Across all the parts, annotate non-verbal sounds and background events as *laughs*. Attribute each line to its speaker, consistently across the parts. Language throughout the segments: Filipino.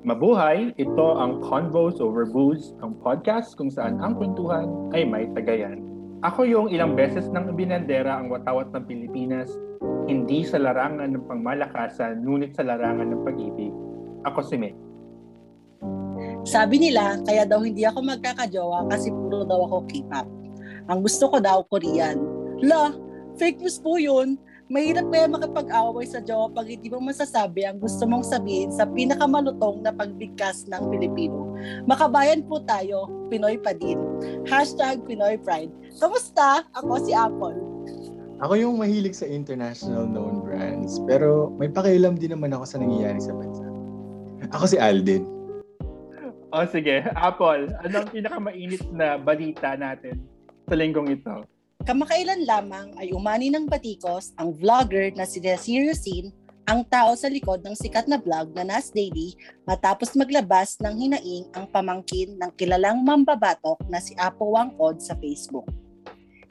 Speaker 1: Mabuhay, ito ang Convos Over Booze, ang podcast kung saan ang kwentuhan ay may tagayan. Ako yung ilang beses nang binandera ang watawat ng Pilipinas, hindi sa larangan ng pangmalakasan, ngunit sa larangan ng pag-ibig. Ako si May.
Speaker 2: Sabi nila, kaya daw hindi ako magkakajowa kasi puro daw ako K-pop. Ang gusto ko daw, Korean. La, fake news po yun. Mahirap kaya makapag-away sa jowa pag hindi mo masasabi ang gusto mong sabihin sa pinakamalutong na pagbigkas ng Pilipino. Makabayan po tayo, Pinoy pa din. Hashtag Pinoy Pride. Kamusta? Ako si Apple.
Speaker 3: Ako yung mahilig sa international known brands, pero may pakialam din naman ako sa nangyayari sa bansa. Ako si Alden.
Speaker 1: O sige, Apple, ano ang pinakamainit na balita natin sa linggong ito?
Speaker 2: Kamakailan lamang ay umani ng batikos ang vlogger na si Seriousine, ang tao sa likod ng sikat na vlog na Nas Daily matapos maglabas ng hinaing ang pamangkin ng kilalang mambabatok na si Apo Wangkod sa Facebook.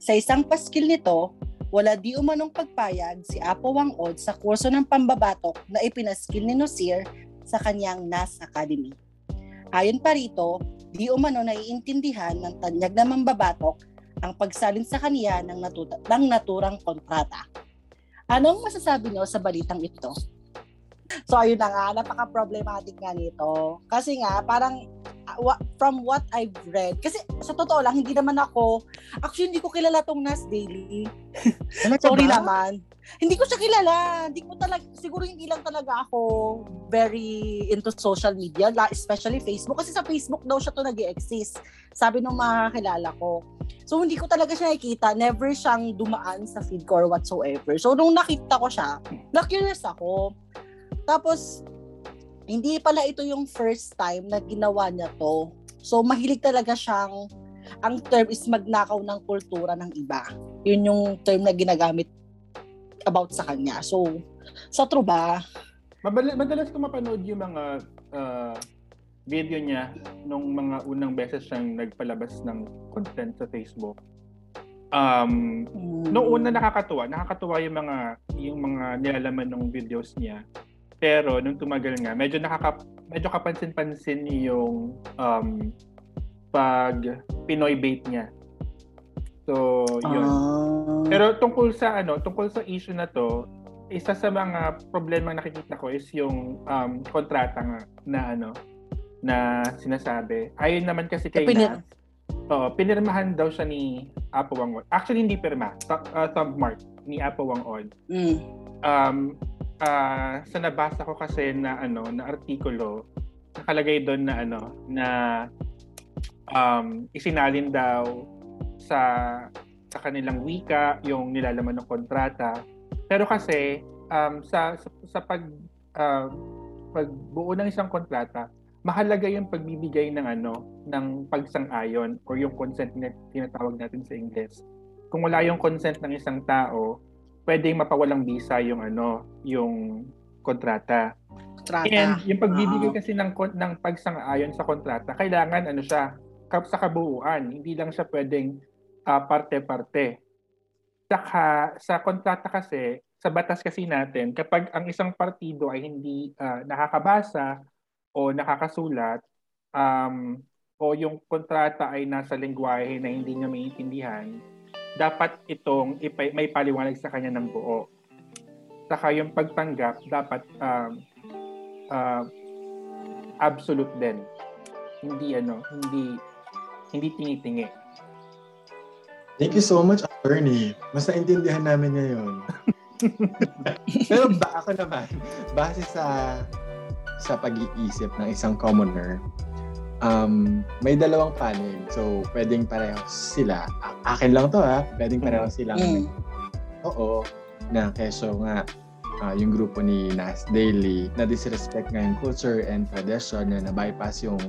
Speaker 2: Sa isang paskil nito, wala di umanong pagpayag si Apo Wangod sa kurso ng pambabatok na ipinaskil ni Nosir sa kanyang NAS Academy. Ayon pa rito, di umano naiintindihan ng tanyag na mambabatok ang pagsalin sa kaniya ng, natuta, ng naturang kontrata. Anong masasabi niyo sa balitang ito? So ayun na nga, napaka-problematic nga nito. Kasi nga, parang uh, from what I've read, kasi sa totoo lang, hindi naman ako, actually hindi ko kilala tong Nas Daily. Sorry ba? naman. Hindi ko siya kilala. Hindi ko talaga, siguro hindi lang talaga ako very into social media, especially Facebook. Kasi sa Facebook daw siya to nag exist Sabi nung makakilala ko. So hindi ko talaga siya nakikita. Never siyang dumaan sa feed ko or whatsoever. So nung nakita ko siya, na-curious ako. Tapos, hindi pala ito yung first time na ginawa niya to. So mahilig talaga siyang ang term is magnakaw ng kultura ng iba. Yun yung term na ginagamit about sa kanya. So, sa true ba?
Speaker 1: Madalas, madalas ko mapanood yung mga uh, video niya nung mga unang beses siyang nagpalabas ng content sa Facebook. Um, mm. Noong una nakakatuwa, nakakatuwa yung mga yung mga nilalaman ng videos niya. Pero nung tumagal nga, medyo nakaka medyo kapansin-pansin yung um, pag Pinoy bait niya. So, yun. Uh... Pero tungkol sa ano, tungkol sa issue na to, isa sa mga problema nakikita ko is yung um, kontrata nga na ano na sinasabi. Ayun naman kasi kay Pinir- Oo, pinirmahan daw siya ni Apo Wangod. Actually, hindi pirma. Th- uh, thumb mark ni Apo Wangod. Mm. Um, uh, sa nabasa ko kasi na ano na artikulo nakalagay doon na ano na um, isinalin daw sa sa kanilang wika, yung nilalaman ng kontrata. Pero kasi um, sa, sa sa pag uh, pagbuo ng isang kontrata, mahalaga yung pagbibigay ng ano ng pagsang-ayon or yung consent na tinatawag natin sa English. Kung wala yung consent ng isang tao, pwedeng mapawalang bisa yung ano, yung kontrata. Kontrata. And yung pagbibigay kasi ng ng pagsang-ayon sa kontrata, kailangan ano siya, sa kabuuan. Hindi lang siya pwedeng uh, parte-parte. Saka sa kontrata kasi, sa batas kasi natin, kapag ang isang partido ay hindi uh, nakakabasa o nakakasulat, um, o yung kontrata ay nasa lengguwahe na hindi niya maintindihan, dapat itong ipay, may paliwanag sa kanya ng buo. Saka yung pagtanggap, dapat um, uh, absolute din. Hindi ano, hindi hindi tingi-tingi.
Speaker 3: Thank you so much, attorney. Mas naintindihan namin ngayon. *laughs* Pero ba ako naman, base sa sa pag-iisip ng isang commoner, um, may dalawang panig. So, pwedeng pareho sila. A- akin lang to ha. Pwedeng pareho mm. silang mm. oo, na keso nga uh, yung grupo ni Nas Daily na disrespect nga yung culture and tradition na na-bypass yung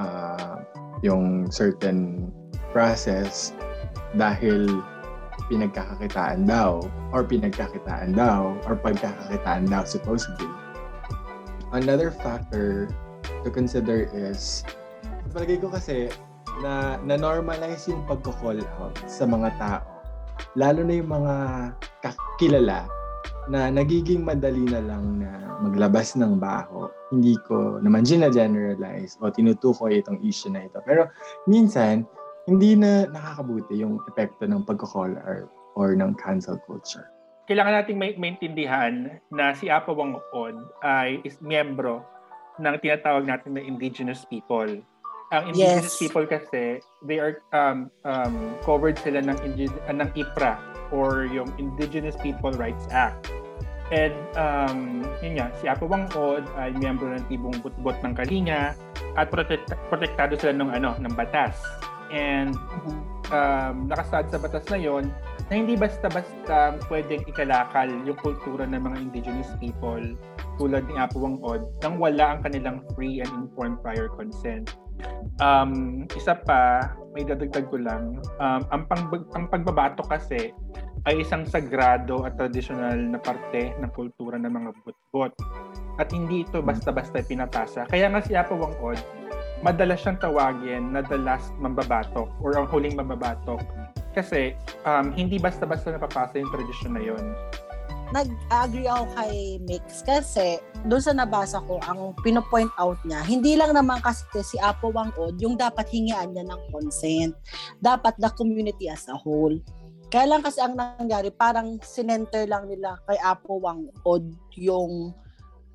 Speaker 3: uh, yung certain process dahil pinagkakakitaan daw or pinagkakitaan daw or pagkakakitaan daw supposedly. Another factor to consider is palagay ko kasi na na-normalize yung pagko-call out sa mga tao. Lalo na yung mga kakilala na nagiging madali na lang na maglabas ng baho hindi ko naman gina-generalize o tinutukoy itong issue na ito. Pero minsan, hindi na nakakabuti yung epekto ng pagkakall or, or ng cancel culture.
Speaker 1: Kailangan nating may maintindihan na si Apa Wang Od ay is miyembro ng tinatawag natin na indigenous people. Ang indigenous
Speaker 2: Yes.
Speaker 1: people kasi, they are um, um, covered sila ng, indi- uh, ng IPRA or yung Indigenous People Rights Act. And um, yun nga, si Apo Wang Od ay miyembro ng tibong butbot ng Kalinga at protect- protektado sila ng ano ng batas. And um, nakasaad sa batas na yon na hindi basta-basta pwedeng ikalakal yung kultura ng mga indigenous people tulad ni Apo Wang Od nang wala ang kanilang free and informed prior consent. Um, isa pa, may dadagdag ko lang, um, ang, pang, ang pagbabato kasi ay isang sagrado at tradisyonal na parte ng kultura ng mga butbot. At hindi ito basta-basta pinapasa. Kaya nga si Apo Wang Od, madalas siyang tawagin na the last mambabatok or ang huling mambabatok. Kasi um, hindi basta-basta napapasa yung tradisyon na yon.
Speaker 2: nag-agree ako kay Mix kasi doon sa nabasa ko, ang pinopoint out niya, hindi lang naman kasi si Apo Wang Od yung dapat hingian niya ng consent. Dapat the community as a whole. Kaya lang kasi ang nangyari, parang sinenter lang nila kay Apo Wang Od yung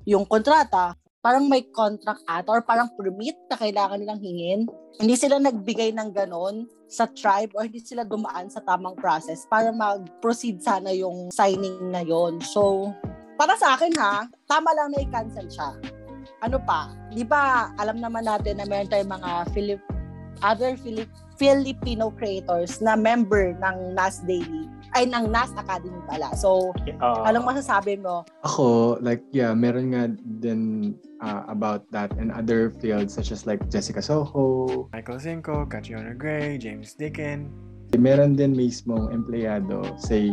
Speaker 2: yung kontrata. Parang may contract at or parang permit na kailangan nilang hingin. Hindi sila nagbigay ng ganon sa tribe or hindi sila dumaan sa tamang process para mag-proceed sana yung signing na yon. So, para sa akin ha, tama lang na i-cancel siya. Ano pa? Di ba alam naman natin na meron tayong mga Philip, other Philip, Filipino creators na member ng NAS Daily ay ng NAS Academy pala. So,
Speaker 1: Uh,
Speaker 2: anong masasabi mo?
Speaker 3: Ako, like, yeah, meron nga din uh, about that and other fields such as like Jessica Soho.
Speaker 4: Michael Cinco, Catriona Gray, James Dickin.
Speaker 3: Meron din mismong empleyado, say,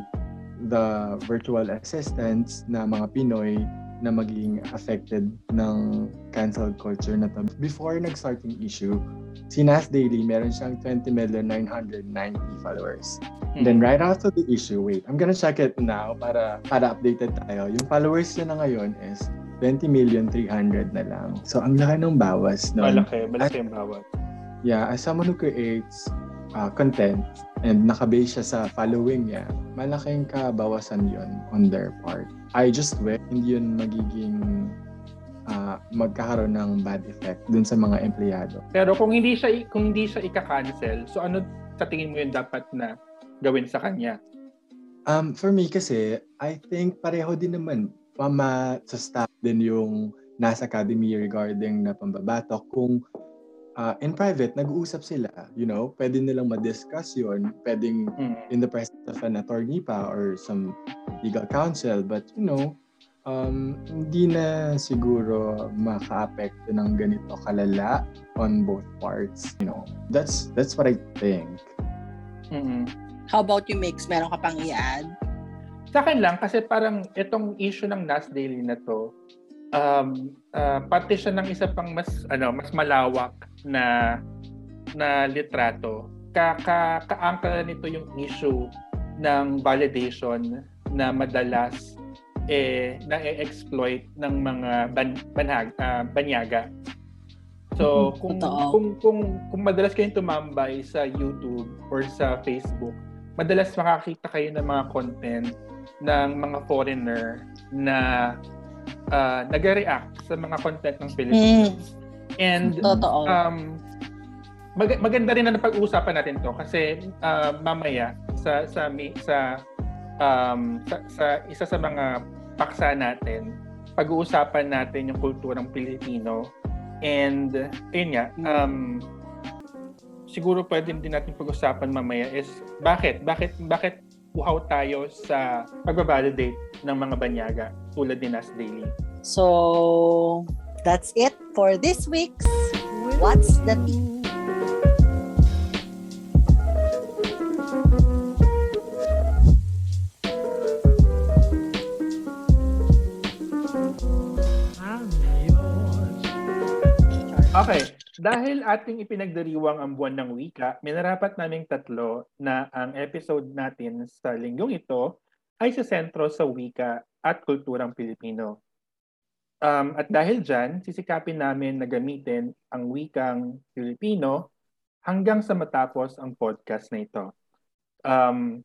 Speaker 3: the virtual assistants na mga Pinoy na maging affected ng cancel culture na to. Before nag-start yung issue, si Nas Daily, meron siyang 20,990 followers. And then right after the issue, wait, I'm gonna check it now para para updated tayo. Yung followers niya na ngayon is 20,300 na lang. So, ang laki ng bawas no?
Speaker 1: malaki, malaki yung bawat.
Speaker 3: Yeah, as someone who creates uh, content and nakabase siya sa following niya, malaking kabawasan yon on their part. I just wish hindi yun magiging uh, magkakaroon ng bad effect dun sa mga empleyado.
Speaker 1: Pero kung hindi siya kung hindi siya ika-cancel, so ano sa tingin mo yung dapat na gawin sa kanya?
Speaker 3: Um, for me kasi, I think pareho din naman mama sa staff din yung nasa academy regarding na pambabatok kung uh, in private nag-uusap sila you know pwede nilang ma-discuss yun pwedeng
Speaker 1: Mm.
Speaker 3: in the presence of an attorney pa or some legal counsel but you know um, hindi na siguro maka-apekto ng ganito kalala on both parts you know that's that's what I think
Speaker 1: Mm-mm.
Speaker 2: How about you, Mix? Meron ka pang i-add?
Speaker 1: Sa akin lang, kasi parang itong issue ng NAS Daily na to, um, uh, parte siya ng isa pang mas, ano, mas malawak na na litrato. Kaka, kaangkala nito yung issue ng validation na madalas eh na-exploit ng mga ban, banhag, ah, banyaga. So, kung,
Speaker 2: totoo.
Speaker 1: kung kung kung madalas kayong tumambay sa YouTube or sa Facebook, madalas makakita kayo ng mga content ng mga foreigner na uh, nag-react sa mga content ng Philippines. And
Speaker 2: Totoo.
Speaker 1: um, mag- maganda rin na napag-uusapan natin to kasi uh, mamaya sa sa mi- sa, um, sa sa isa sa mga paksa natin pag-uusapan natin yung kulturang Pilipino and ayun nga um, siguro pwede din natin pag-usapan mamaya is bakit bakit bakit uhaw tayo sa pagbabalidate ng mga banyaga tulad ni Nas Daily.
Speaker 2: So, that's it for this week's What's the Tea?
Speaker 1: Okay, dahil ating ipinagdiriwang ang buwan ng wika, minarapat naming tatlo na ang episode natin sa linggong ito ay sa sentro sa wika at kulturang Pilipino. Um, at dahil dyan, sisikapin namin na gamitin ang wikang Filipino hanggang sa matapos ang podcast na ito. Um,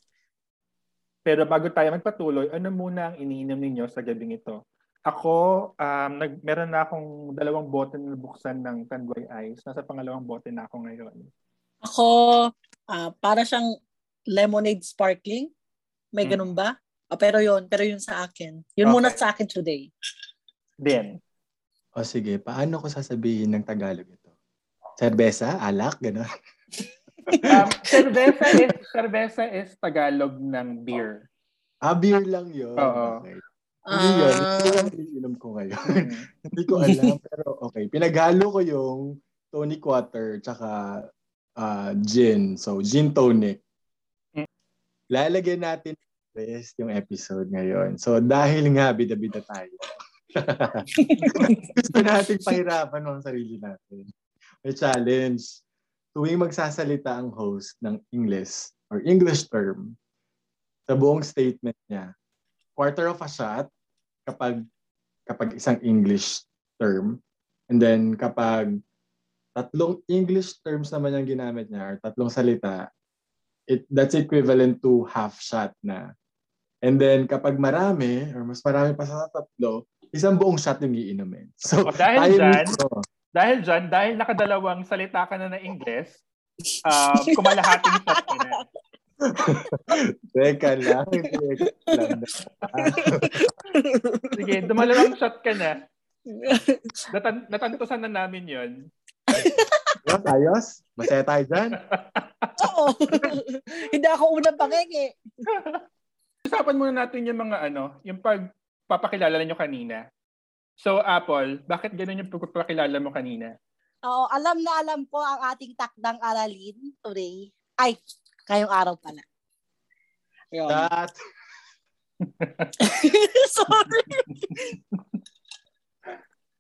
Speaker 1: pero bago tayo magpatuloy, ano muna ang iniinom ninyo sa gabing ito? Ako, um, nag, meron na akong dalawang bote na buksan ng Tanduay Ice. Nasa pangalawang bote na ako ngayon.
Speaker 2: Ako, ah, para siyang lemonade sparkling. May
Speaker 1: Hmm.
Speaker 2: ganun ba? Ah, pero yun, pero yun sa akin. Yun muna
Speaker 1: Okay.
Speaker 2: sa akin today.
Speaker 1: Then,
Speaker 3: O sige, paano ko sasabihin ng Tagalog ito? Serbesa? Alak? Gano'n?
Speaker 1: um, *laughs* cerveza is cerveza is Tagalog ng beer.
Speaker 3: Ah, beer lang yun.
Speaker 1: Oo.
Speaker 3: Okay. Hindi yun.
Speaker 2: Ah.
Speaker 3: Hindi yung iniinom ko ngayon.
Speaker 1: Mm. *laughs*
Speaker 3: Hindi ko alam, pero okay. Pinaghalo ko yung tonic water tsaka ah, gin. So, gin tonic.
Speaker 1: Mm.
Speaker 3: Lalagyan natin rest yung episode ngayon. So, dahil nga bida-bida tayo. *laughs* Gusto natin pahirapan ang sarili natin. May challenge. Tuwing magsasalita ang host ng English or English term sa buong statement niya, quarter of a shot kapag kapag isang English term. And then kapag tatlong English terms naman yung ginamit niya or tatlong salita, it that's equivalent to half shot na. And then kapag marami or mas marami pa sa tatlo, isang buong shot yung iinumin. *laughs* So,
Speaker 1: O, dahil
Speaker 3: tayo
Speaker 1: dyan,
Speaker 3: mismo.
Speaker 1: Dahil dyan, dahil nakadalawang salita ka na ng Ingles, um, kumalahating shot ka na.
Speaker 3: Teka lang. Teka lang.
Speaker 1: Sige, dumalawang shot ka na. Natan- natantusan na namin yon.
Speaker 3: Ayos, ayos. Masaya tayo dyan.
Speaker 2: Oo. Hindi ako unang pangenge.
Speaker 1: Usapan muna natin yung mga ano, yung pagpapakilala nyo kanina. So, Apple, bakit ganun yung pagpapakilala mo kanina?
Speaker 2: Oo, alam na alam ko ang ating takdang aralin today. Ay, kayong araw pala. Ayun.
Speaker 3: That, *laughs*
Speaker 2: Sorry.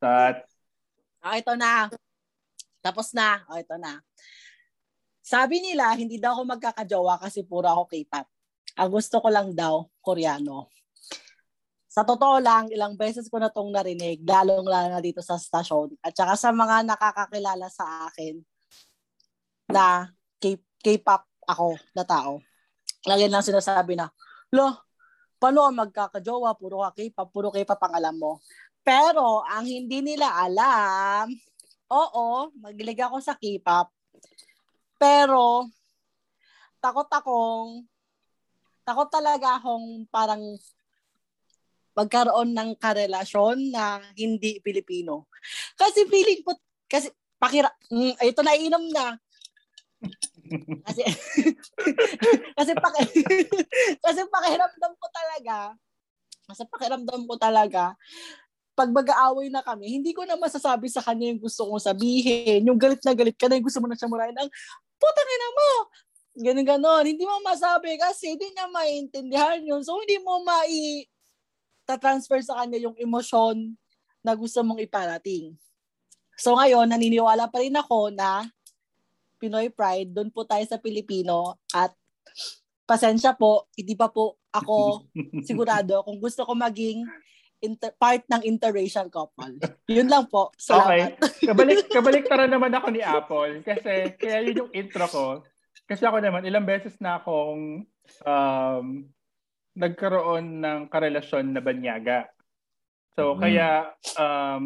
Speaker 1: At,
Speaker 2: Ah, ito na. Tapos na. Oh, ito na. Sabi nila, hindi daw ako magkakajowa kasi puro ako K-pop. Ang gusto ko lang daw, Koreano. Sa totoo lang, ilang beses ko na itong narinig, lalong lalo na dito sa stasyon. At saka sa mga nakakakilala sa akin na K- K-pop ako na tao. Lagi lang sinasabi na, lo, paano ka magkakajowa? Puro ka K-pop, puro K-pop ang alam mo. Pero, ang hindi nila alam, oo, magilig ako sa K-pop. Pero, takot akong, takot talaga akong parang magkaroon ng karelasyon na hindi Pilipino. Kasi feeling ko, kasi pakira, mm, ito na inom na. Kasi, *laughs* kasi, paki, *laughs* kasi pakiramdam ko talaga, kasi pakiramdam ko talaga, pag mag-aaway na kami, hindi ko na masasabi sa kanya yung gusto kong sabihin. Yung galit na galit ka na, yung gusto mo na siya murahin ng, putang ina mo! Ganun ganon. Hindi mo masabi kasi hindi niya maintindihan yun. So, hindi mo mai ta-transfer sa kanya yung emosyon na gusto mong iparating. So, ngayon, naniniwala pa rin ako na Pinoy Pride, doon po tayo sa Pilipino at pasensya po, hindi pa po ako *laughs* sigurado kung gusto ko maging inter- part ng interracial couple. Yun lang po.
Speaker 1: okay.
Speaker 2: Salamat.
Speaker 1: Kabalik, kabalik tara naman ako ni Apple. Kasi, kaya yun yung intro ko. Kasi ako naman, ilang beses na akong um, nagkaroon ng karelasyon na banyaga. So,
Speaker 3: Mm.
Speaker 1: kaya, um,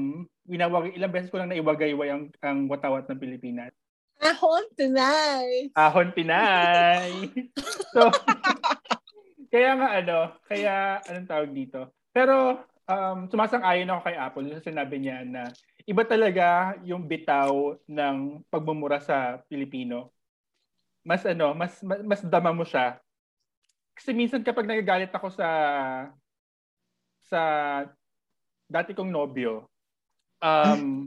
Speaker 1: winawag, ilang beses ko lang naiwagayway ang, ang watawat ng Pilipinas.
Speaker 2: Ahon tonight.
Speaker 1: Ahon Pinay! *laughs* so, kaya nga ano, kaya anong tawag dito? Pero um, sumasang-ayon ako kay Apple sa sinabi niya na iba talaga yung bitaw ng pagmumura sa Pilipino. Mas ano, mas mas, mas dama mo siya. Kasi minsan kapag nagagalit ako sa sa dati kong nobyo, um,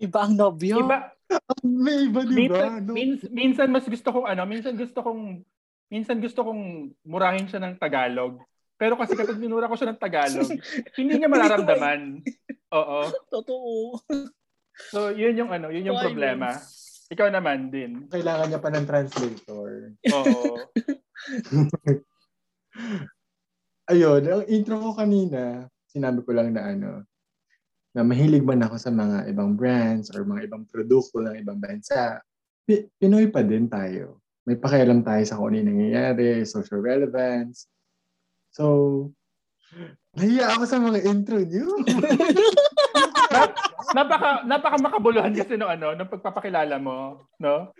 Speaker 2: Iba ang nobyo.
Speaker 1: iba,
Speaker 3: may iba, di ba?
Speaker 1: minsan,
Speaker 3: No?
Speaker 1: mins- minsan mas gusto kong ano, minsan gusto kong minsan gusto kong murahin siya ng Tagalog. Pero kasi kapag minura ko siya ng Tagalog, *laughs* hindi niya mararamdaman. *laughs* Oo.
Speaker 2: Totoo.
Speaker 1: So, yun yung ano, yun yung
Speaker 2: Why
Speaker 1: problema. Ikaw naman din.
Speaker 3: Kailangan niya pa ng translator.
Speaker 1: Oo. *laughs*
Speaker 3: Ayun, ang intro ko kanina, sinabi ko lang na ano, na mahilig man ako sa mga ibang brands or mga ibang produkto ng ibang bansa, Pi- Pinoy pa din tayo. May pakialam tayo sa kung ano yung nangyayari, social relevance. So, nahiya ako sa mga intro niyo. *laughs*
Speaker 1: napaka napaka makabuluhan kasi no ano, nung pagpapakilala mo, no?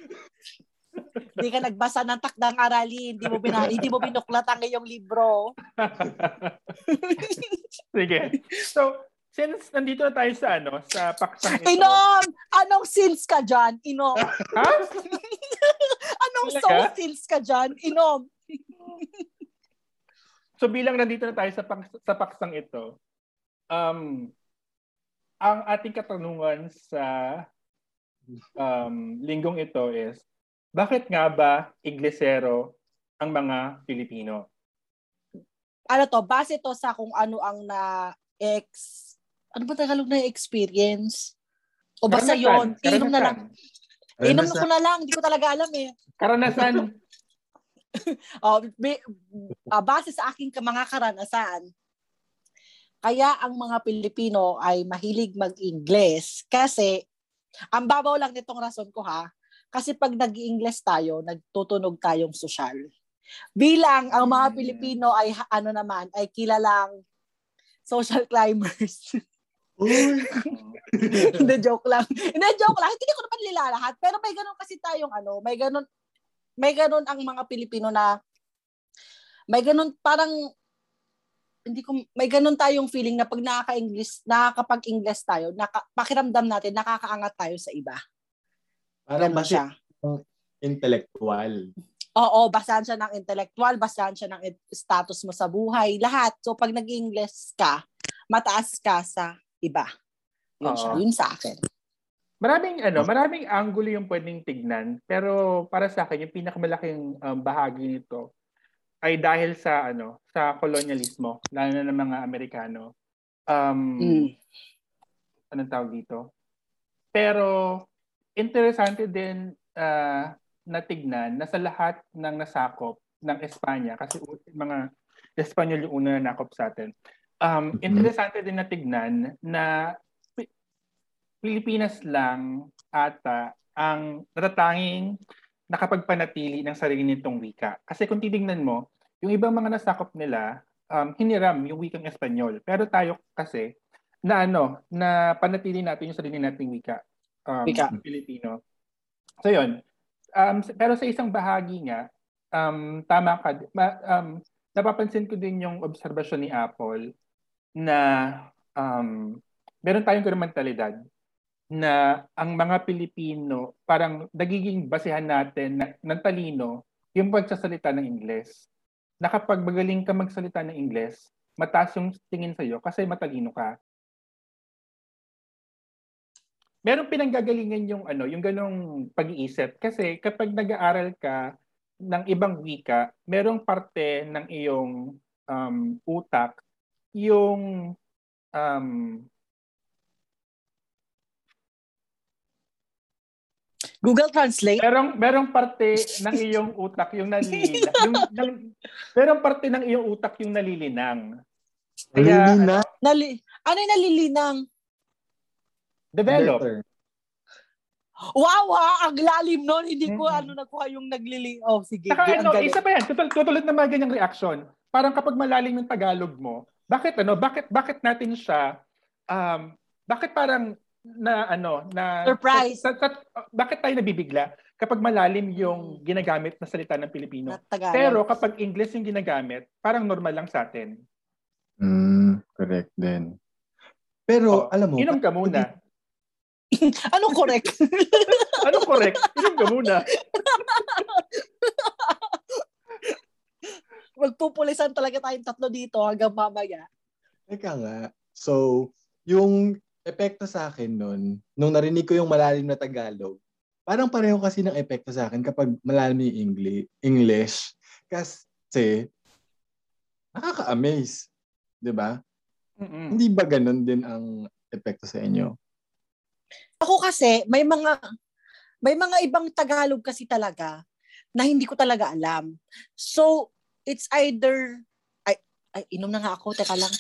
Speaker 2: Hindi ka nagbasa ng takdang aralin, hindi mo bina, hindi mo binuklat ang iyong libro. *laughs*
Speaker 1: Sige. So, since nandito na tayo sa ano, sa paksang ito.
Speaker 2: Inom! Anong sins ka dyan? Inom.
Speaker 1: Ha? *laughs*
Speaker 2: Anong
Speaker 1: Talaga?
Speaker 2: soul sins ka dyan? Inom. *laughs*
Speaker 1: So bilang nandito na tayo sa, paks- sa paksang ito, um, ang ating katanungan sa um, linggong ito is, bakit nga ba iglesero ang mga Pilipino?
Speaker 2: Ano to, base to sa kung ano ang na ex ano ba Tagalog na experience? O basta yon, inom na lang.
Speaker 1: karanasan.
Speaker 2: Inom ko na lang, hindi ko talaga alam eh.
Speaker 1: Karanasan. *laughs*
Speaker 2: Oh, be, ah, base sa aking mga karanasan, kaya ang mga Pilipino ay mahilig mag-Ingles kasi ang babaw lang nitong rason ko ha, kasi pag nag-Ingles tayo, nagtutunog tayong sosyal. Bilang ang mga
Speaker 1: Mm.
Speaker 2: Pilipino ay ano naman, ay kilalang social climbers. *laughs* *laughs* Hindi, joke lang. Hindi, joke lang. Hindi ko naman nilalahat. Pero may ganun kasi tayong ano, may ganun, may ganun ang mga Pilipino na, may ganun parang, hindi ko, may ganun tayong feeling na pag nakaka-English, nakakapag-English tayo, naka, pakiramdam natin, nakakaangat tayo sa iba.
Speaker 3: Parang basi
Speaker 2: siya.
Speaker 3: intellectual.
Speaker 2: Oo, basahan siya ng intellectual, basahan siya ng status mo sa buhay, lahat. So pag nag-English ka, mataas ka sa iba. Yun siya. Yun sa akin.
Speaker 1: Maraming ano, maraming angulo yung pwedeng tignan, pero para sa akin yung pinakamalaking um, bahagi nito ay dahil sa ano, sa kolonyalismo, lalo na ng mga Amerikano. Um,
Speaker 2: Mm.
Speaker 1: anong tawag dito? Pero interesante din ah, na tignan na sa lahat ng nasakop ng Espanya kasi mga Espanyol yung una na nakop sa atin. Um,
Speaker 3: Mhm.
Speaker 1: Interesante din na tignan na Pi- Pilipinas lang ata ang natatanging nakapagpanatili ng sarili nitong wika. Kasi kung titingnan mo, yung ibang mga nasakop nila, um, hiniram yung wikang Espanyol. Pero tayo kasi, na ano, na panatili natin yung sarili nating wika. Um,
Speaker 2: Wika.
Speaker 1: Filipino. So yun. Um, pero sa isang bahagi nga, um, tama ka, ma, um, napapansin ko din yung obserbasyon ni Apple na um, meron tayong ganung mentalidad na ang mga Pilipino, parang nagiging basehan natin na, ng talino yung pagsasalita ng Ingles. Na kapag magaling ka magsalita ng Ingles, mataas yung tingin sa'yo kasi matalino ka. Merong pinanggagalingan yung ano, yung ganong pag-iisip kasi kapag nag-aaral ka ng ibang wika, merong parte ng iyong um, utak yung um,
Speaker 2: Google Translate?
Speaker 1: merong merong parte *laughs* ng iyong utak yung nalilinang yung, *laughs* yung merong parte ng iyong utak yung nalilinang. Kaya
Speaker 3: Really na?
Speaker 2: Nali, ano yung nalilinang?
Speaker 1: develop.
Speaker 3: Better.
Speaker 2: Wow ha, ang lalim nun. Hindi ko
Speaker 1: Mm-mm.
Speaker 2: ano nakuha yung naglili. Oh, sige.
Speaker 1: Saka ano, isa pa yan, tutulad, tutulad ng mga ganyang reaction. Parang kapag malalim yung Tagalog mo, bakit ano, bakit bakit natin siya um bakit parang na ano na
Speaker 2: Surprise.
Speaker 1: sa- sa- bakit tayo nabibigla kapag malalim yung ginagamit na salita ng Pilipino? Pero kapag English yung ginagamit, parang normal lang sa atin.
Speaker 3: Mm, correct din. Pero,
Speaker 1: Oh,
Speaker 3: alam mo,
Speaker 1: Inom ka muna. *laughs*
Speaker 2: Ano correct? *laughs*
Speaker 1: Ano correct? Inom ka muna. *laughs*
Speaker 2: Magpupulisan talaga tayong tatlo dito hanggang mamaya.
Speaker 3: Teka nga. So, yung epekto sa akin nun, nung narinig ko yung malalim na Tagalog, parang pareho kasi ng epekto sa akin kapag malalim yung English. English kasi, nakaka-amaze. 'Di ba?
Speaker 1: Mm-mm.
Speaker 3: Hindi ba ganun din ang epekto sa inyo?
Speaker 2: Ako kasi, may mga may mga ibang Tagalog kasi talaga na hindi ko talaga alam. So, it's either ay, ay inom na nga ako, teka lang.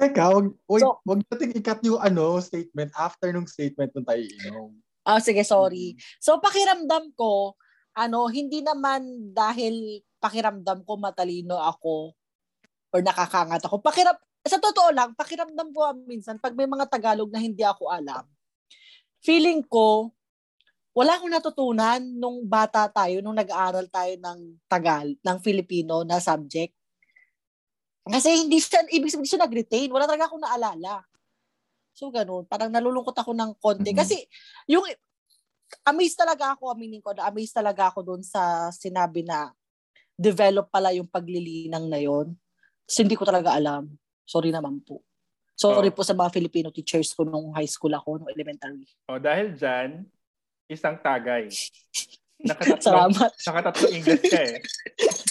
Speaker 3: Teka, wag, wag,
Speaker 2: So-
Speaker 3: wag natin ikat yung ano, statement after nung statement nung tayo inom.
Speaker 2: Ah, sige, sorry. So pakiramdam ko, ano, hindi naman dahil pakiramdam ko matalino ako or nakakangat ako. Pakiram sa totoo lang, pakiramdam ko minsan pag may mga Tagalog na hindi ako alam. Feeling ko wala akong natutunan nung bata tayo, nung nag-aaral tayo ng Tagal, ng Filipino na subject. Kasi hindi siya, ibig sabihin siya nag-retain. Wala talaga akong naalala. So, ganun. Parang nalulungkot ako ng konti.
Speaker 3: Mhm.
Speaker 2: Kasi, yung, amazed talaga ako, aminin ko, na amazed talaga ako doon sa sinabi na develop pala yung paglilinang na yon. Kasi hindi ko talaga alam. Sorry naman po. Sorry
Speaker 1: Oh.
Speaker 2: po sa mga Filipino teachers ko nung high school ako, nung elementary.
Speaker 1: O dahil dyan, isang tagay. *laughs* Nakatatlong,
Speaker 2: Salamat.
Speaker 1: nakatatlong English ka eh.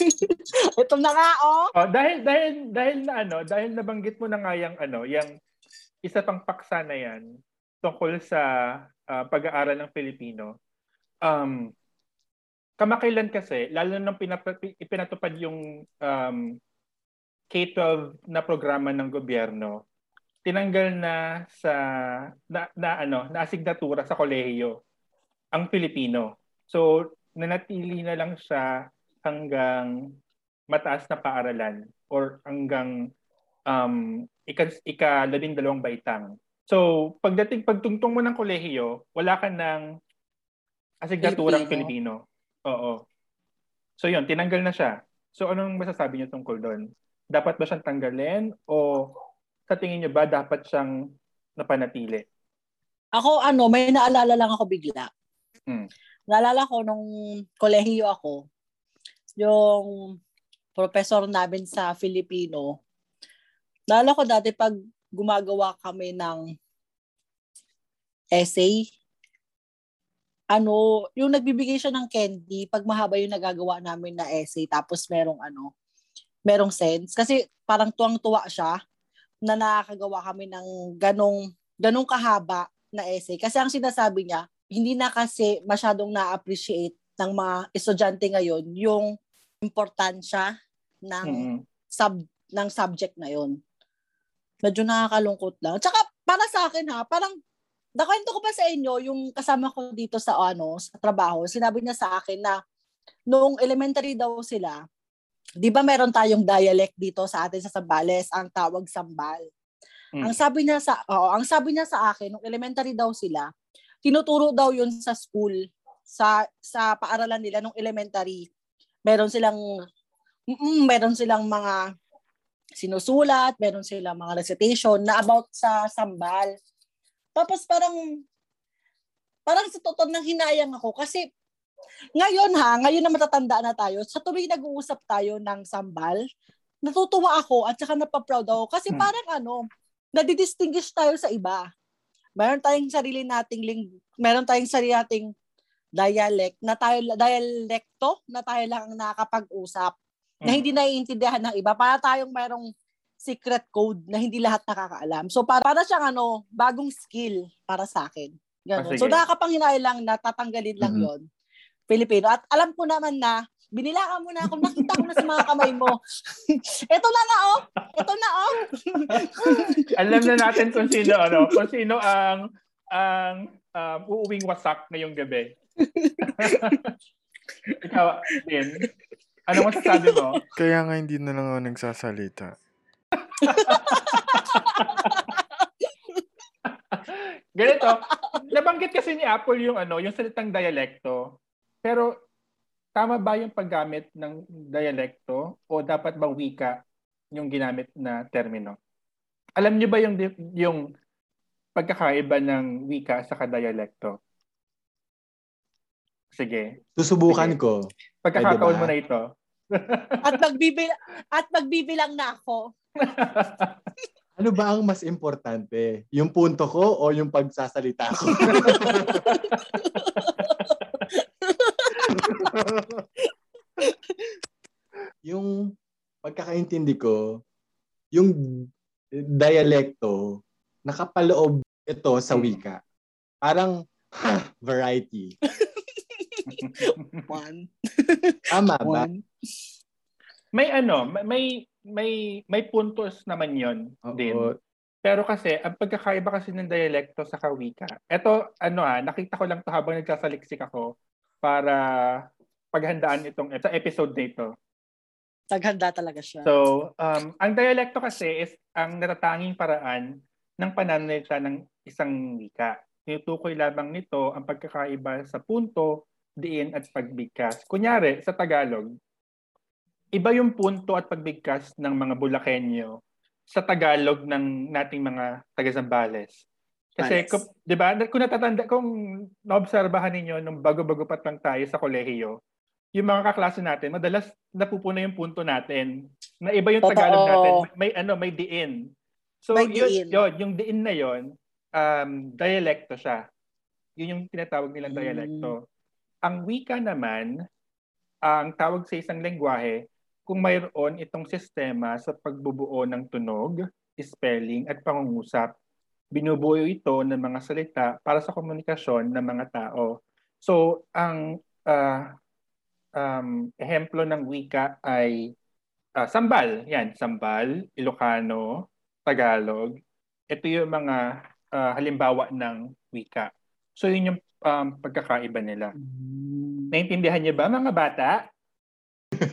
Speaker 1: *laughs*
Speaker 2: Ito na nga, oh.
Speaker 1: Oh, dahil dahil dahil na ano, dahil nabanggit mo na nga yung ano, yung isa pang paksa na yan tungkol sa ah, pag-aaral ng Filipino. Um kamakailan kasi lalo nang pinap- ipinatupad yung um, K-12 na programa ng gobyerno, tinanggal na sa na, na ano, na asignatura sa kolehiyo ang Filipino. So nanatili na lang siya hanggang mataas na paaralan or hanggang um, ika, ika dalawang baitang. So, pagdating, pagtungtong mo ng kolehiyo, wala ka ng asignaturang
Speaker 2: Filipino.
Speaker 1: Filipino. Oo. So, yun, tinanggal na siya. So, anong masasabi niyo tungkol doon? Dapat ba siyang tanggalin o sa tingin niyo ba dapat siyang napanatili?
Speaker 2: Ako, ano, may naalala lang ako bigla.
Speaker 1: Hmm.
Speaker 2: Naalala ko nung kolehiyo ako, yung professor namin sa Filipino, naalala ko dati pag gumagawa kami ng essay, ano, yung nagbibigay siya ng candy, pag mahaba yung nagagawa namin na essay, tapos merong ano, merong sense. Kasi parang tuwang-tuwa siya na nakakagawa kami ng ganong, ganong kahaba na essay. Kasi ang sinasabi niya, hindi na kasi masyadong na-appreciate ng mga estudyante ngayon yung importansya ng
Speaker 1: Mm-mm.
Speaker 2: sub ng subject na yon. Medyo nakakalungkot lang. Tsaka para sa akin ha, parang nakwento ko ba sa inyo yung kasama ko dito sa ano, sa trabaho, sinabi niya sa akin na nung elementary daw sila, 'di ba meron tayong dialect dito sa atin sa Sambales, ang tawag sambal.
Speaker 1: Mm.
Speaker 2: Ang sabi niya sa oo, ang sabi niya sa akin nung elementary daw sila, tinuturo daw 'yun sa school sa sa paaralan nila nung elementary. Meron silang mm, meron silang mga sinusulat, meron silang mga recitation na about sa sambal. Tapos parang parang sa totoo nang hinayang ako kasi ngayon ha, ngayon na matatanda na tayo, sa tuloy nag-uusap tayo ng sambal, natutuwa ako at saka napaproud ako kasi
Speaker 1: Hmm.
Speaker 2: parang ano, nadidistinguish tayo sa iba. Meron tayong sarili nating ling, meron tayong sarili nating dialect na tayo dialekto na tayo lang ang nakakapag-usap na
Speaker 1: Mm.
Speaker 2: hindi naiintindihan ng iba. Para tayong mayroong secret code na hindi lahat nakakaalam. So para, para siyang ano, bagong skill para sa akin. Ganun.
Speaker 1: Ah,
Speaker 2: so
Speaker 1: sige.
Speaker 2: nakakapanghinay lang na tatanggalin lang
Speaker 3: Mhm.
Speaker 2: yon Filipino. At alam ko naman na binilaan mo na ako, nakita ko na sa mga kamay mo. Ito na nga oh. Ito na oh. *laughs*
Speaker 1: Alam na natin kung sino ano, kung sino ang ang um, uuwing wasak ngayong gabi. *laughs* Ikaw, din. Ano masasabi mo?
Speaker 4: Kaya nga hindi na lang ako nagsasalita. *laughs*
Speaker 1: Ganito, nabanggit kasi ni Apple yung ano, yung salitang dialekto. Pero tama ba yung paggamit ng dialekto o dapat ba wika yung ginamit na termino? Alam niyo ba yung yung pagkakaiba ng wika sa dialekto? Sige.
Speaker 3: Susubukan
Speaker 1: Sige.
Speaker 3: ko.
Speaker 1: Pagkakataon
Speaker 3: diba?
Speaker 1: mo na ito. *laughs*
Speaker 2: At magbibil at magbibilang na ako. *laughs*
Speaker 3: Ano ba ang mas importante? Yung punto ko o yung pagsasalita ko? *laughs* *laughs* yung pagkakaintindi ko, yung dialekto, nakapaloob ito sa wika. Parang, ha, variety. *laughs*
Speaker 2: One.
Speaker 3: Tama ba?
Speaker 2: One.
Speaker 1: may ano, may- may may puntos naman 'yon din. Pero kasi ang pagkakaiba kasi ng dialekto sa kawika. Ito ano ah, nakita ko lang to habang nagsasaliksik ako para paghandaan itong sa episode na ito.
Speaker 2: Taghanda talaga siya.
Speaker 1: So, um, ang dialekto kasi is ang natatanging paraan ng pananalita ng isang wika. Tinutukoy lamang nito ang pagkakaiba sa punto, diin at pagbigkas. Kunyari, sa Tagalog, iba yung punto at pagbigkas ng mga Bulakenyo sa Tagalog ng nating mga taga-Zambales. Kasi, kung, di ba, kung natatanda, kung naobserbahan ninyo nung bago-bago pa lang tayo sa kolehiyo, yung mga kaklase natin, madalas napupuna yung punto natin na iba yung
Speaker 2: Totoo.
Speaker 1: Tagalog natin. May ano, may diin. So,
Speaker 2: May
Speaker 1: yun,
Speaker 2: diin.
Speaker 1: yun, yung diin na yun, um, dialekto siya. Yun yung tinatawag nilang
Speaker 2: Mm.
Speaker 1: dialekto. Ang wika naman, ang tawag sa isang lengguwahe, kung mayroon itong sistema sa pagbubuo ng tunog, spelling at pangungusap. Binubuo ito ng mga salita para sa komunikasyon ng mga tao. So, ang ah, um, ehemplo ng wika ay ah, sambal. Yan, sambal, Ilocano, Tagalog. Ito yung mga ah, halimbawa ng wika. So, yun yung um, pagkakaiba nila.
Speaker 2: Mm.
Speaker 1: Naintindihan niyo ba mga bata? *laughs*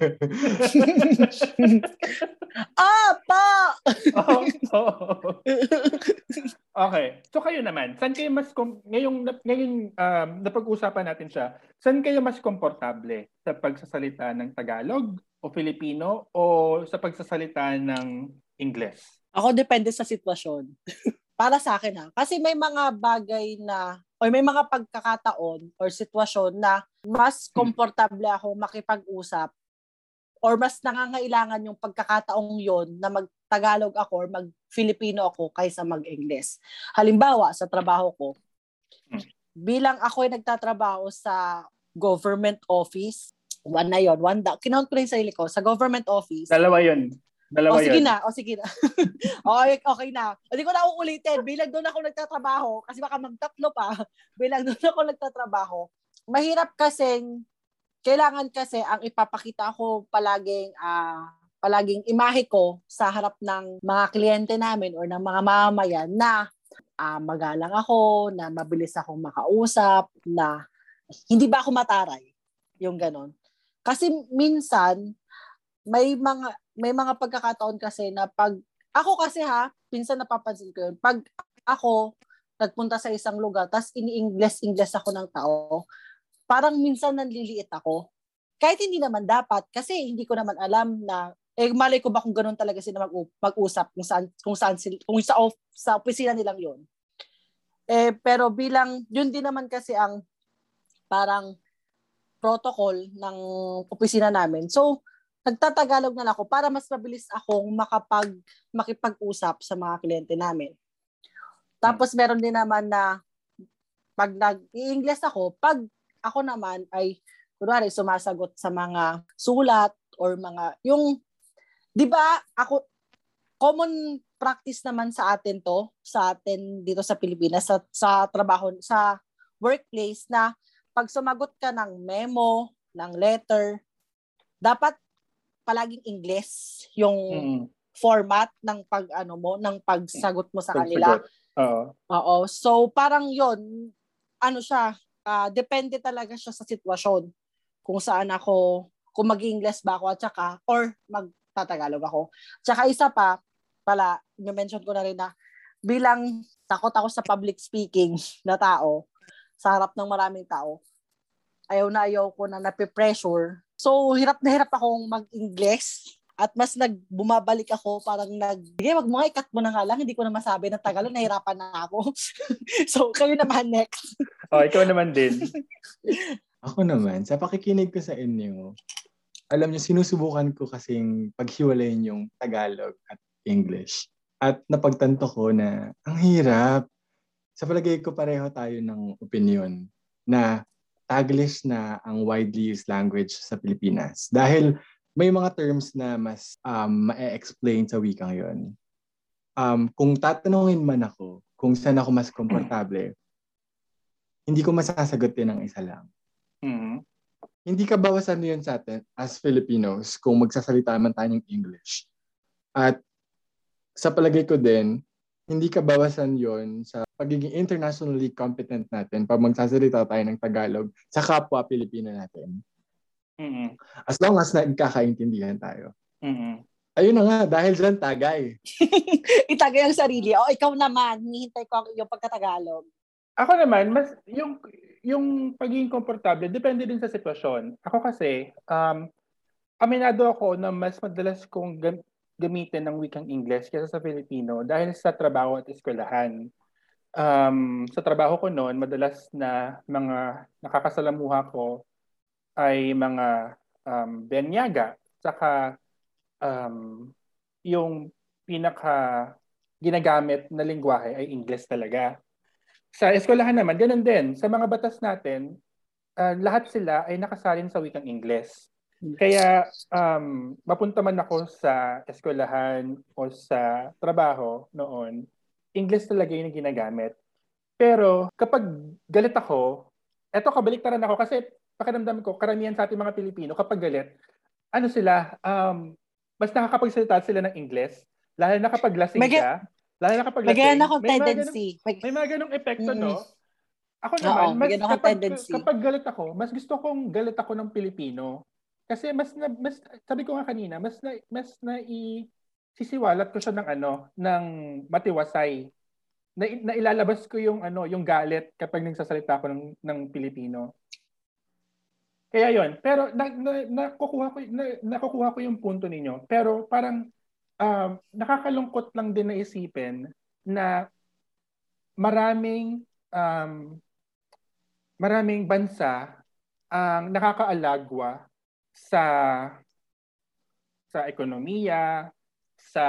Speaker 2: ah, pa! *laughs*
Speaker 1: Oo. *laughs* okay. So kayo naman, saan kayo mas kom- ngayong ngayong um, napag-usapan natin siya, saan kayo mas komportable sa pagsasalita ng Tagalog o Filipino o sa pagsasalita ng Ingles?
Speaker 2: Ako depende sa sitwasyon. *laughs* Para sa akin ha. Kasi may mga bagay na o may mga pagkakataon or sitwasyon na mas komportable ako makipag-usap or mas nangangailangan yung pagkakataong yon na mag-Tagalog ako or mag-Filipino ako kaysa mag-Ingles. Halimbawa, sa trabaho ko,
Speaker 1: Hmm.
Speaker 2: bilang ako ay nagtatrabaho sa government office, one na yon, one da, kinount ko rin sarili ko, sa government office,
Speaker 1: Dalawa 'yon. Dalawa
Speaker 2: o sige
Speaker 1: 'yun.
Speaker 2: na, o sige na. *laughs* okay, okay na. Hindi ko na uulitin. Bilang doon ako nagtatrabaho, kasi baka magtatlo pa, *laughs* bilang doon ako nagtatrabaho, mahirap kasing, kailangan kasi ang ipapakita ko palaging, ah, palaging imahe ko sa harap ng mga kliyente namin or ng mga mamamayan na ah, magalang ako, na mabilis akong makausap, na hindi ba ako mataray? Yung ganon. Kasi minsan, may mga may mga pagkakataon kasi na pag ako kasi ha, pinsan napapansin ko yun. Pag ako nagpunta sa isang lugar, tas ini-Ingles-Ingles ako ng tao, parang minsan nanliliit ako. Kahit hindi naman dapat, kasi hindi ko naman alam na, eh, malay ko ba kung ganun talaga sila mag- mag-usap kung saan, kung saan sila, kung sa, off, sa opisina nilang yun. Eh, pero bilang, yun din naman kasi ang parang protocol ng opisina namin. So, nagtatagalog na ako para mas mabilis akong makapag makipag-usap sa mga kliyente namin. Tapos meron din naman na pag nag-i-English ako, pag ako naman ay kunwari sumasagot sa mga sulat or mga yung 'di ba ako common practice naman sa atin to sa atin dito sa Pilipinas sa, sa trabaho sa workplace na pag sumagot ka ng memo, ng letter, dapat palaging English yung
Speaker 1: Mm.
Speaker 2: format ng pag ano mo ng pagsagot mo sa kanila.
Speaker 1: Pagsagot. Oo.
Speaker 2: Oo. So parang 'yon ano siya, ah, depende talaga siya sa sitwasyon kung saan ako kung mag-English ba ako at saka or magtatagalog ako. Tsaka isa pa pala, mention ko na rin na bilang takot ako sa public speaking na tao sa harap ng maraming tao. Ayaw na ayaw ko na nape-pressure. So, hirap na hirap akong mag-English at mas nagbumabalik ako parang nag sige wag mo nga ikat mo na nga lang hindi ko na masabi ng Tagalog nahirapan na ako *laughs* so kayo naman next
Speaker 1: Oh, ikaw naman din. *laughs*
Speaker 3: Ako naman, sa pakikinig ko sa inyo, alam niyo, sinusubukan ko kasing paghiwalayin yung Tagalog at English. At napagtanto ko na ang hirap. Sa palagay ko pareho tayo ng opinion na Taglish na ang widely used language sa Pilipinas. Dahil may mga terms na mas um, ma-explain sa wikang yon. Um, kung tatanungin man ako kung saan ako mas komportable, hindi ko masasagot din ng isa lang.
Speaker 1: Mm.
Speaker 3: Hindi ka bawasan yun sa atin as Filipinos kung magsasalita man tayo ng English. At sa palagay ko din, hindi ka bawasan yon sa pagiging internationally competent natin pag magsasalita tayo ng Tagalog sa kapwa Pilipino natin.
Speaker 1: Mm-mm.
Speaker 3: As long as nagkakaintindihan tayo.
Speaker 1: Mm-mm.
Speaker 3: Ayun na nga, dahil dyan tagay. *laughs*
Speaker 2: Itagay ang sarili. O, ikaw naman, hinihintay ko ang iyong pagkatagalog.
Speaker 1: Ako naman, mas yung yung pagiging komportable depende din sa sitwasyon. Ako kasi um aminado ako na mas madalas kong gam- gamitin ng wikang English kaysa sa Filipino dahil sa trabaho at eskwelahan. Um, sa trabaho ko noon, madalas na mga nakakasalamuha ko ay mga um, benyaga, saka um, yung pinaka ginagamit na lingwahe ay English talaga. Sa eskwelahan naman, ganun din. Sa mga batas natin, uh, lahat sila ay nakasalin sa wikang Ingles. Kaya um, mapunta man ako sa eskwelahan o sa trabaho noon, English talaga yung ginagamit. Pero kapag galit ako, eto kabaliktaran ako kasi pakiramdam ko, karamihan sa ating mga Pilipino, kapag galit, ano sila, um, mas nakakapagsalita sila ng English, lalo na kapag lasing
Speaker 2: May-
Speaker 1: ka, lalo na kapag
Speaker 2: May
Speaker 1: lasing,
Speaker 2: ganyan akong
Speaker 1: may mga ganong-
Speaker 2: tendency. May-
Speaker 1: mga ganong epekto,
Speaker 2: Mm.
Speaker 1: no? Ako
Speaker 2: Oo,
Speaker 1: naman,
Speaker 2: may
Speaker 1: mas
Speaker 2: ganun
Speaker 1: kapag,
Speaker 2: tendency.
Speaker 1: kapag galit ako, mas gusto kong galit ako ng Pilipino. Kasi mas, na, mas sabi ko nga kanina, mas na, mas na i, sisiwalat ko siya ng ano, ng matiwasay. Na, na ilalabas ko yung ano, yung galit kapag nagsasalita ako ng ng Pilipino. Kaya yon pero na, na, nakukuha ko na, nakukuha ko yung punto ninyo. Pero parang um, nakakalungkot lang din na isipin na maraming um, maraming bansa ang nakakaalagwa sa sa ekonomiya, sa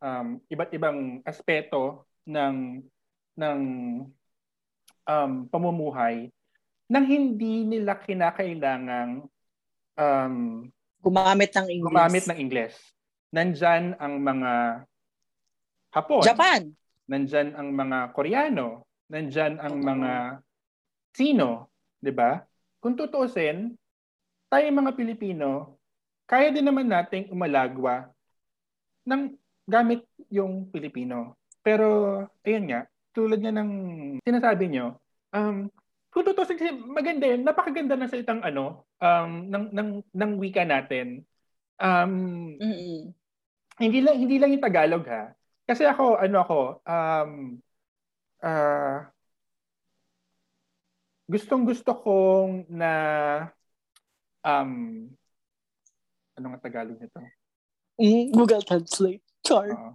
Speaker 1: um, iba't ibang aspeto ng ng um, pamumuhay nang hindi nila kinakailangang um,
Speaker 2: Gumamit ng English.
Speaker 1: gumamit ng Ingles. Nandyan ang mga Hapon.
Speaker 2: Japan.
Speaker 1: Nandyan ang mga Koreano. Nandyan ang mga Sino. 'di ba? Kung tutuusin, tayo mga Pilipino, kaya din naman nating umalagwa ng gamit yung Pilipino. Pero, ayun nga, tulad nga ng sinasabi nyo, um, kung tutusin kasi maganda yun, napakaganda ng salitang ano, um, ng, ng, ng wika natin. Um,
Speaker 2: Mm-mm.
Speaker 1: Hindi lang hindi lang yung Tagalog ha. Kasi ako ano ako um ah gustong gusto kong na um ano nga Tagalog nito?
Speaker 2: Mm, Google Translate. Char.
Speaker 1: Oo.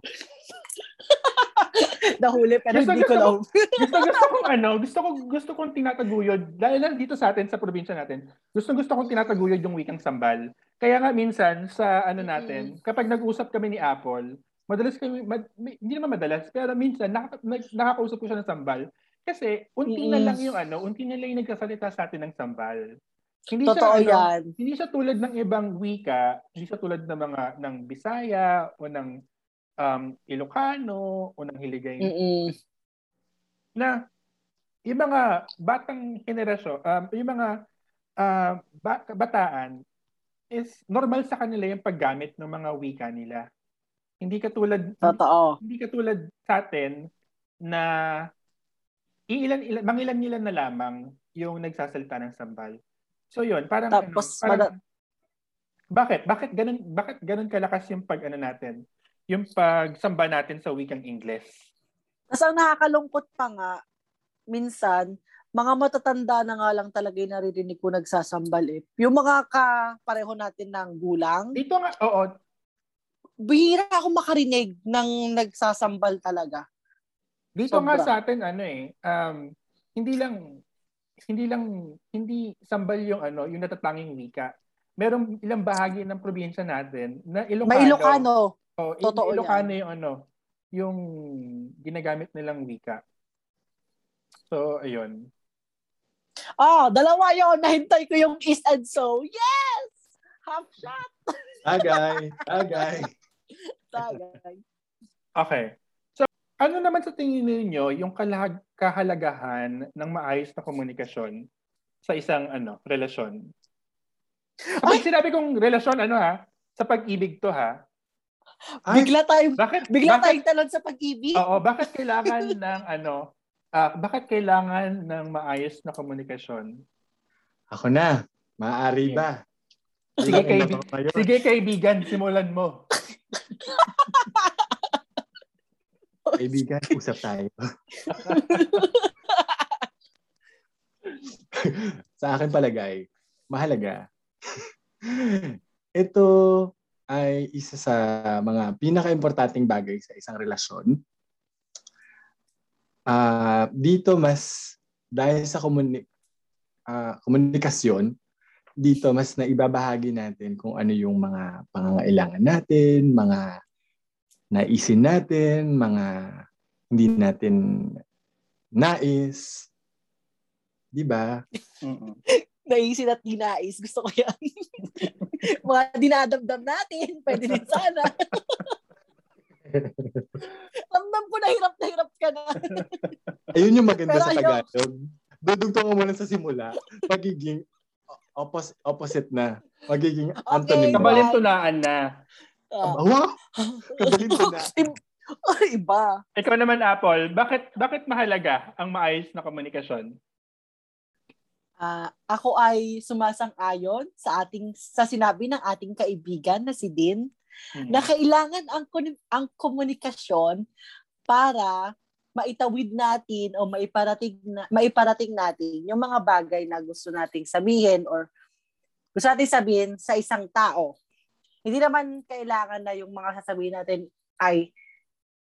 Speaker 1: *laughs*
Speaker 2: Nahuli pero
Speaker 1: Gusto-
Speaker 2: hindi ko
Speaker 1: gusto
Speaker 2: alam. *laughs*
Speaker 1: gusto gusto kong ano, gusto ko gusto kong tinataguyod dahil lang dito sa atin sa probinsya natin. Gusto gusto kong tinataguyod yung wikang sambal. Kaya nga minsan sa ano natin, kapag nag-usap kami ni Apple, madalas kami mad, hindi naman madalas, pero minsan nak, nak- nakakausap ko siya ng sambal kasi unti na
Speaker 2: Mm-mm.
Speaker 1: lang yung ano, unti na lang yung nagsasalita sa atin ng sambal. Hindi siya
Speaker 2: Totoo
Speaker 1: ano,
Speaker 2: yan.
Speaker 1: hindi siya tulad ng ibang wika, hindi siya tulad ng mga ng Bisaya o ng um, Ilocano o ng Hiligay
Speaker 2: Mm-mm.
Speaker 1: na yung mga batang henerasyon, um, yung mga uh, ba- bataan is normal sa kanila yung paggamit ng mga wika nila. Hindi katulad
Speaker 2: Totoo.
Speaker 1: hindi katulad sa atin na iilan ilan mangilan nila na lamang yung nagsasalita ng sambal. So yun, parang
Speaker 2: Tapos,
Speaker 1: ano, parang, bakit? Bakit ganun bakit ganun kalakas yung pag ano natin? Yung pagsamba natin sa wikang Ingles.
Speaker 2: Tapos ang nakakalungkot pa nga, minsan, mga matatanda na nga lang talaga yung naririnig ko nagsasambal eh. Yung mga kapareho natin ng gulang,
Speaker 1: Dito nga, oo,
Speaker 2: bihira ako makarinig ng nagsasambal talaga.
Speaker 1: Dito nga
Speaker 2: Sobra.
Speaker 1: sa atin ano eh, um, hindi lang hindi lang hindi sambal yung ano, yung natatanging wika. Merong ilang bahagi ng probinsya natin na Ilocano.
Speaker 2: May Ilocano.
Speaker 1: Oh,
Speaker 2: Totoo
Speaker 1: Ilocano yung ano, yung ginagamit nilang wika. So, ayun.
Speaker 2: Ah, dalawa yon Nahintay ko yung is and so. Yes! Half shot!
Speaker 3: Tagay, tagay. *laughs*
Speaker 2: Tagay.
Speaker 1: Okay. So, ano naman sa tingin niyo yung kalag- kahalagahan ng maayos na komunikasyon sa isang ano, relasyon? Kapag sinabi kong relasyon, ano ha, sa pag-ibig to ha,
Speaker 3: Ay,
Speaker 2: Bigla tayong,
Speaker 1: Bakit,
Speaker 2: bigla
Speaker 1: bakit,
Speaker 2: tayong talon sa pag-ibig.
Speaker 1: oo, bakit kailangan *laughs* ng ano, ah, bakit kailangan ng maayos na komunikasyon?
Speaker 3: ako na. Maaari ba?
Speaker 1: Sige,
Speaker 3: Ilang
Speaker 1: kaibi-
Speaker 3: ina ko ngayon.
Speaker 1: Sige kaibigan, simulan mo. *laughs*
Speaker 3: Kaibigan, usap tayo. *laughs* sa akin palagay, mahalaga. Ito ay isa sa mga pinaka-importanting bagay sa isang relasyon. Ah, dito mas dahil sa komuni- ah, komunikasyon, dito mas naibabahagi natin kung ano yung mga pangangailangan natin, mga naisin natin, mga hindi natin nais. Di ba? *laughs*
Speaker 2: Naisin at dinais. Gusto ko yan. *laughs* *laughs* Mga dinadamdam natin. Pwede din sana. *laughs* Ramdam ko na hirap na hirap ka na. *laughs*
Speaker 3: Ayun yung maganda
Speaker 2: Pero
Speaker 3: sa. Tagalog. Dudugtong ko muna sa simula. Magiging oppos- opposite na. Magiging antonym na.
Speaker 1: Kabalintunaan na.
Speaker 2: Ah.
Speaker 3: Wow! Kabalinto na.
Speaker 2: Ib- Ay, iba.
Speaker 1: Ikaw naman, Apple, bakit bakit mahalaga ang maayos na komunikasyon?
Speaker 2: Ah, ako ay sumasang-ayon sa ating sa sinabi ng ating kaibigan na si Din
Speaker 1: Mm.
Speaker 2: na kailangan ang ang komunikasyon para maitawid natin o maiparating na, maiparating natin yung mga bagay na gusto nating sabihin or gusto nating sabihin sa isang tao. Hindi naman kailangan na yung mga sasabihin natin ay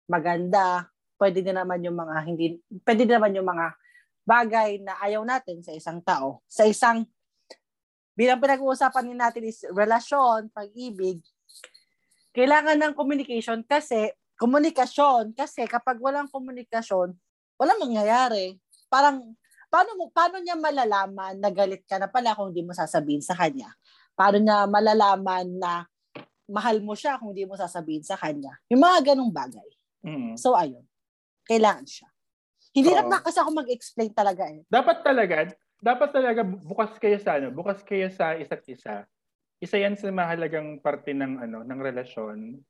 Speaker 2: maganda. Pwede din naman yung mga hindi pwede din naman yung mga bagay na ayaw natin sa isang tao. Sa isang bilang pinag-uusapan din natin is relasyon, pag-ibig, kailangan ng communication kasi komunikasyon kasi kapag walang komunikasyon, walang mangyayari. Parang paano mo paano niya malalaman na galit ka na pala kung hindi mo sasabihin sa kanya? Paano niya malalaman na mahal mo siya kung hindi mo sasabihin sa kanya? Yung mga ganong bagay.
Speaker 1: Mm.
Speaker 2: So ayun. Kailangan siya. Hindi
Speaker 1: Oo.
Speaker 2: na kasi ako mag-explain talaga eh.
Speaker 1: Dapat talaga, dapat talaga bukas kayo sa ano, bukas kayo sa isa't isa. Isa yan sa mahalagang parte ng ano, ng relasyon.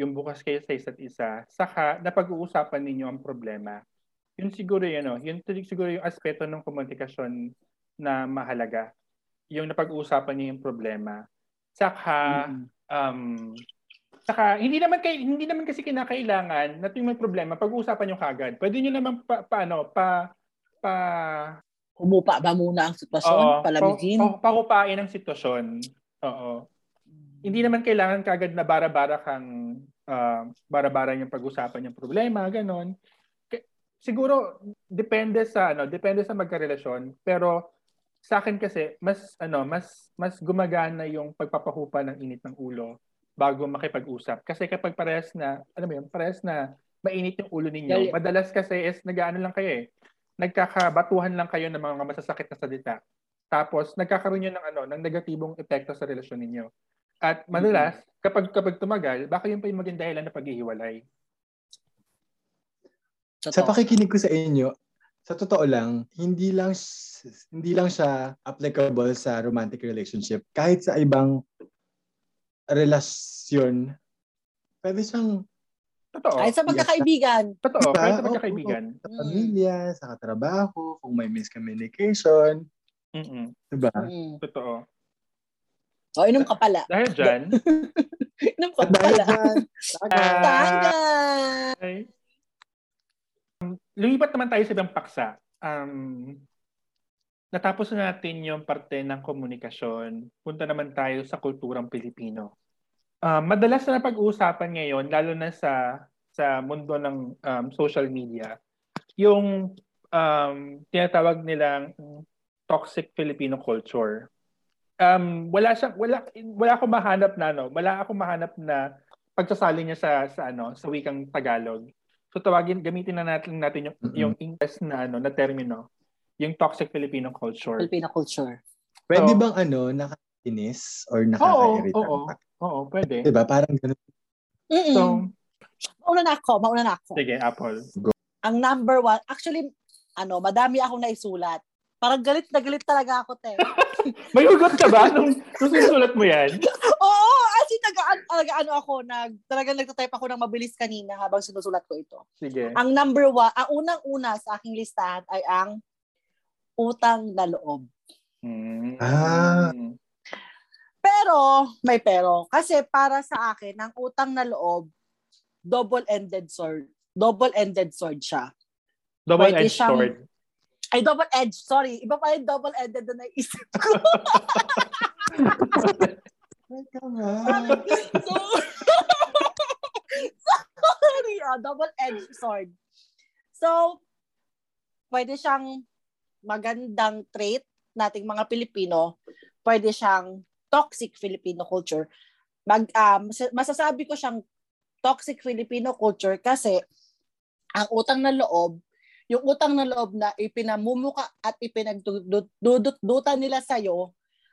Speaker 1: Yung bukas kayo sa isa't isa. Saka napag-uusapan ninyo ang problema. Yun siguro yun, ano, yun siguro yung aspeto ng komunikasyon na mahalaga. Yung napag-uusapan niyo yung problema. Saka um saka hindi naman kay hindi naman kasi kinakailangan na tuwing may problema pag-uusapan niyo kagad. Pwede niyo naman pa, paano pa pa
Speaker 2: Humupa ba muna ang sitwasyon? palamigin?
Speaker 1: Pa, pa, pakupain ang sitwasyon. Oo. Hindi naman kailangan kagad na bara-bara kang ah, bara-bara yung pag-usapan yung problema, ganon. Siguro depende sa ano, depende sa magkarelasyon, pero sa akin kasi mas ano, mas mas gumagana yung pagpapahupa ng init ng ulo bago makipag-usap. Kasi kapag parehas na, ano mo yun, parehas na mainit yung ulo ninyo,
Speaker 2: Dali-
Speaker 1: madalas kasi is nag-ano lang kayo eh. Nagkakabatuhan lang kayo ng mga masasakit na salita. Tapos nagkakaroon yun ng ano, ng negatibong epekto sa relasyon ninyo. At madalas, kapag kapag tumagal, baka yun pa yung maging dahilan na paghihiwalay.
Speaker 3: Sa pakikinig ko sa inyo, sa totoo lang, hindi lang hindi lang siya applicable sa romantic relationship. Kahit sa ibang relasyon, pwede siyang
Speaker 1: Totoo.
Speaker 2: Kahit sa magkakaibigan.
Speaker 1: Totoo.
Speaker 3: Diba?
Speaker 1: Kahit sa
Speaker 3: Oo.
Speaker 1: magkakaibigan.
Speaker 3: sa pamilya, sa katrabaho, kung may miscommunication,
Speaker 1: Mm-mm.
Speaker 3: diba?
Speaker 2: Mm.
Speaker 1: Totoo.
Speaker 2: O, inom ka pala.
Speaker 1: Dahil dyan, *laughs*
Speaker 2: Inom ka
Speaker 3: At dahil
Speaker 2: pala.
Speaker 3: dyan, taga-
Speaker 2: Tanga!
Speaker 1: ay, um, lumipat naman tayo sa ibang paksa. Um, natapos na natin yung parte ng komunikasyon. Punta naman tayo sa kulturang Pilipino. Um, madalas na pag-uusapan ngayon, lalo na sa sa mundo ng um, social media, yung um, tinatawag nilang toxic Filipino culture. Um, wala siya wala wala akong mahanap na no, wala akong mahanap na pagsasali niya sa sa ano, sa wikang Tagalog. So tawagin gamitin na natin natin yung
Speaker 3: Mm-mm.
Speaker 1: yung English na ano, na termino, yung toxic Filipino culture.
Speaker 2: Filipino culture.
Speaker 3: pwede
Speaker 1: So-
Speaker 3: bang ano, nakakainis or
Speaker 1: Oo,
Speaker 3: nakakairita?
Speaker 1: oo. Oo, pwede.
Speaker 3: Diba? Parang ganun.
Speaker 2: Mm-mm.
Speaker 1: So,
Speaker 2: mauna na ako, mauna na ako.
Speaker 1: sige, Apple.
Speaker 2: Ang number one, actually, ano, madami akong naisulat. Parang galit na galit talaga ako, te. *laughs*
Speaker 1: May hugot ka ba nung, nung sinusulat mo yan? *laughs*
Speaker 2: Oo, as in, nag talaga ano ako, nag, talagang nagtatype ako ng mabilis kanina habang sinusulat ko ito.
Speaker 1: Sige.
Speaker 2: Ang number one, ang unang-una sa aking listahan ay ang utang na loob.
Speaker 1: Mm.
Speaker 3: Ah.
Speaker 2: Pero, may pero. Kasi para sa akin, ang utang na loob, double-ended sword. Double-ended sword siya.
Speaker 1: Double-edged
Speaker 2: siyang-
Speaker 1: sword.
Speaker 2: Ay, double-edged. Sorry. Iba pa yung double-ended na naisip ko. Sorry. *laughs* ah, double-edged sword. So, pwede siyang magandang trait nating mga Pilipino. Pwede siyang toxic Filipino culture. Mag, um, masasabi ko siyang toxic Filipino culture kasi ang utang na loob, yung utang na loob na ipinamumuka at ipinagdudutan nila sa'yo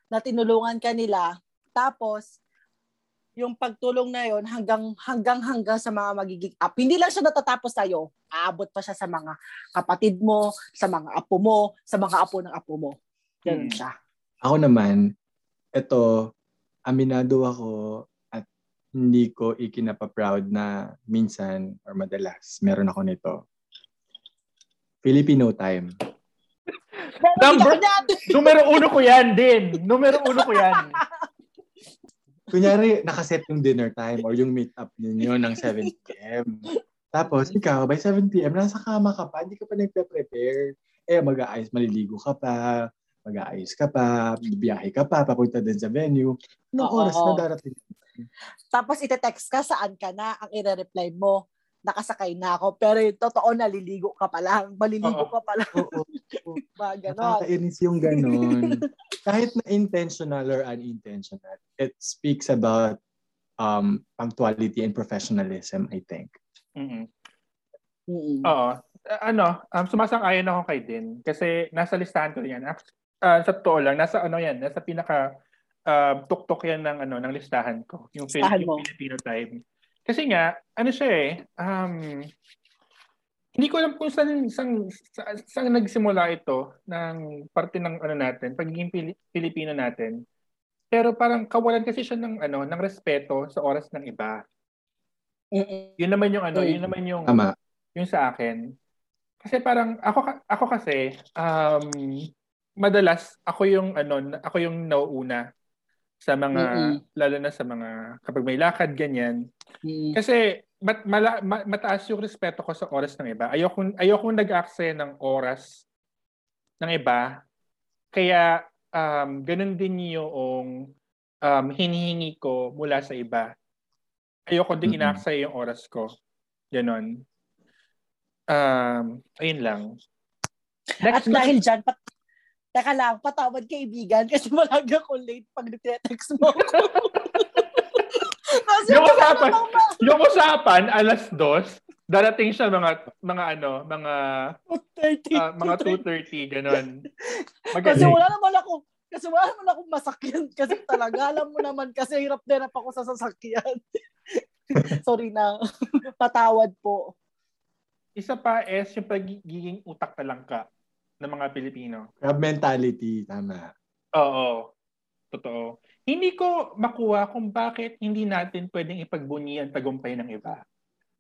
Speaker 2: na tinulungan ka nila. Tapos, yung pagtulong na yon hanggang hanggang hanggang sa mga magiging up. Hindi lang siya natatapos sa iyo, aabot pa siya sa mga kapatid mo, sa mga apo mo, sa mga apo ng apo mo. Ganun
Speaker 1: Hmm.
Speaker 2: siya.
Speaker 3: Ako naman, ito, aminado ako at hindi ko ikinapaproud na minsan or madalas meron ako nito. Filipino time.
Speaker 1: Number-. Numero uno ko yan din. Numero uno ko yan.
Speaker 3: Kunyari, nakaset yung dinner time or yung meet up ninyo ng 7 p.m. Tapos, ikaw, by 7 p.m., nasa kama ka pa, hindi ka pa nagpe-prepare. Eh, mag-aayos, maliligo ka pa, mag-aayos ka pa, biyahe ka pa, papunta din sa venue. Anong
Speaker 2: Oo.
Speaker 3: oras na darating?
Speaker 2: Tapos ite-text ka saan ka na, ang ire-reply mo, nakasakay na ako. Pero yung totoo, naliligo ka pa lang. Maliligo
Speaker 1: Oo.
Speaker 2: ka pa lang.
Speaker 3: Oo. *laughs*
Speaker 2: Mga ganon.
Speaker 3: Nakakainis yung ganun. Kahit na intentional or unintentional, it speaks about um, punctuality and professionalism, I think.
Speaker 1: Mm-mm.
Speaker 2: Mm-mm.
Speaker 1: Oo. Uh, ano, um, sumasang-ayon ako kay Din. Kasi nasa listahan ko yan. Uh, sa totoo lang, nasa ano yan, nasa pinaka uh, tuktok yan ng ano ng listahan ko. Yung,
Speaker 2: Listahan
Speaker 1: yung
Speaker 2: mo.
Speaker 1: Filipino time. Kasi nga, ano siya eh, um, hindi ko alam kung saan, saan, saan, saan nagsimula ito ng parte ng ano natin, pagiging Pili- Pilipino natin. Pero parang kawalan kasi siya ng ano ng respeto sa oras ng iba. Yun naman yung ano,
Speaker 2: Mm.
Speaker 1: yun naman yung
Speaker 3: Tama.
Speaker 1: yung sa akin. Kasi parang ako ako kasi um madalas ako yung ano ako yung nauuna sa mga
Speaker 2: Mm-mm.
Speaker 1: lalo na sa mga kapag may lakad ganyan.
Speaker 2: Mm-mm.
Speaker 1: Kasi mat, mala, ma- mataas yung respeto ko sa oras ng iba. Ayoko ayoko nag-aksaya ng oras ng iba. Kaya um ganun din yung um hinihingi ko mula sa iba. Ayoko din
Speaker 3: Mm-mm.
Speaker 1: inaaksaya yung oras ko. Ganon. Um, ayun lang.
Speaker 2: At
Speaker 1: Next,
Speaker 2: dahil dyan, pat Teka lang, patawad kaibigan kasi malagi ako late pag nagte-text mo. kasi
Speaker 1: Yung usapan. yung usapan, alas dos, darating siya mga, mga ano, mga,
Speaker 2: 30.
Speaker 1: ah, mga 2.30, ganon.
Speaker 2: Kasi wala naman ako, kasi wala naman akong masakyan. Kasi talaga, alam mo naman, kasi hirap na hirap ako sa sasakyan. *laughs* Sorry na. Patawad po.
Speaker 1: Isa pa is yung pagiging utak na lang ka ng mga Pilipino.
Speaker 3: Crab mentality, tama.
Speaker 1: Oo. Totoo. Hindi ko makuha kung bakit hindi natin pwedeng ipagbunyi ang tagumpay ng iba.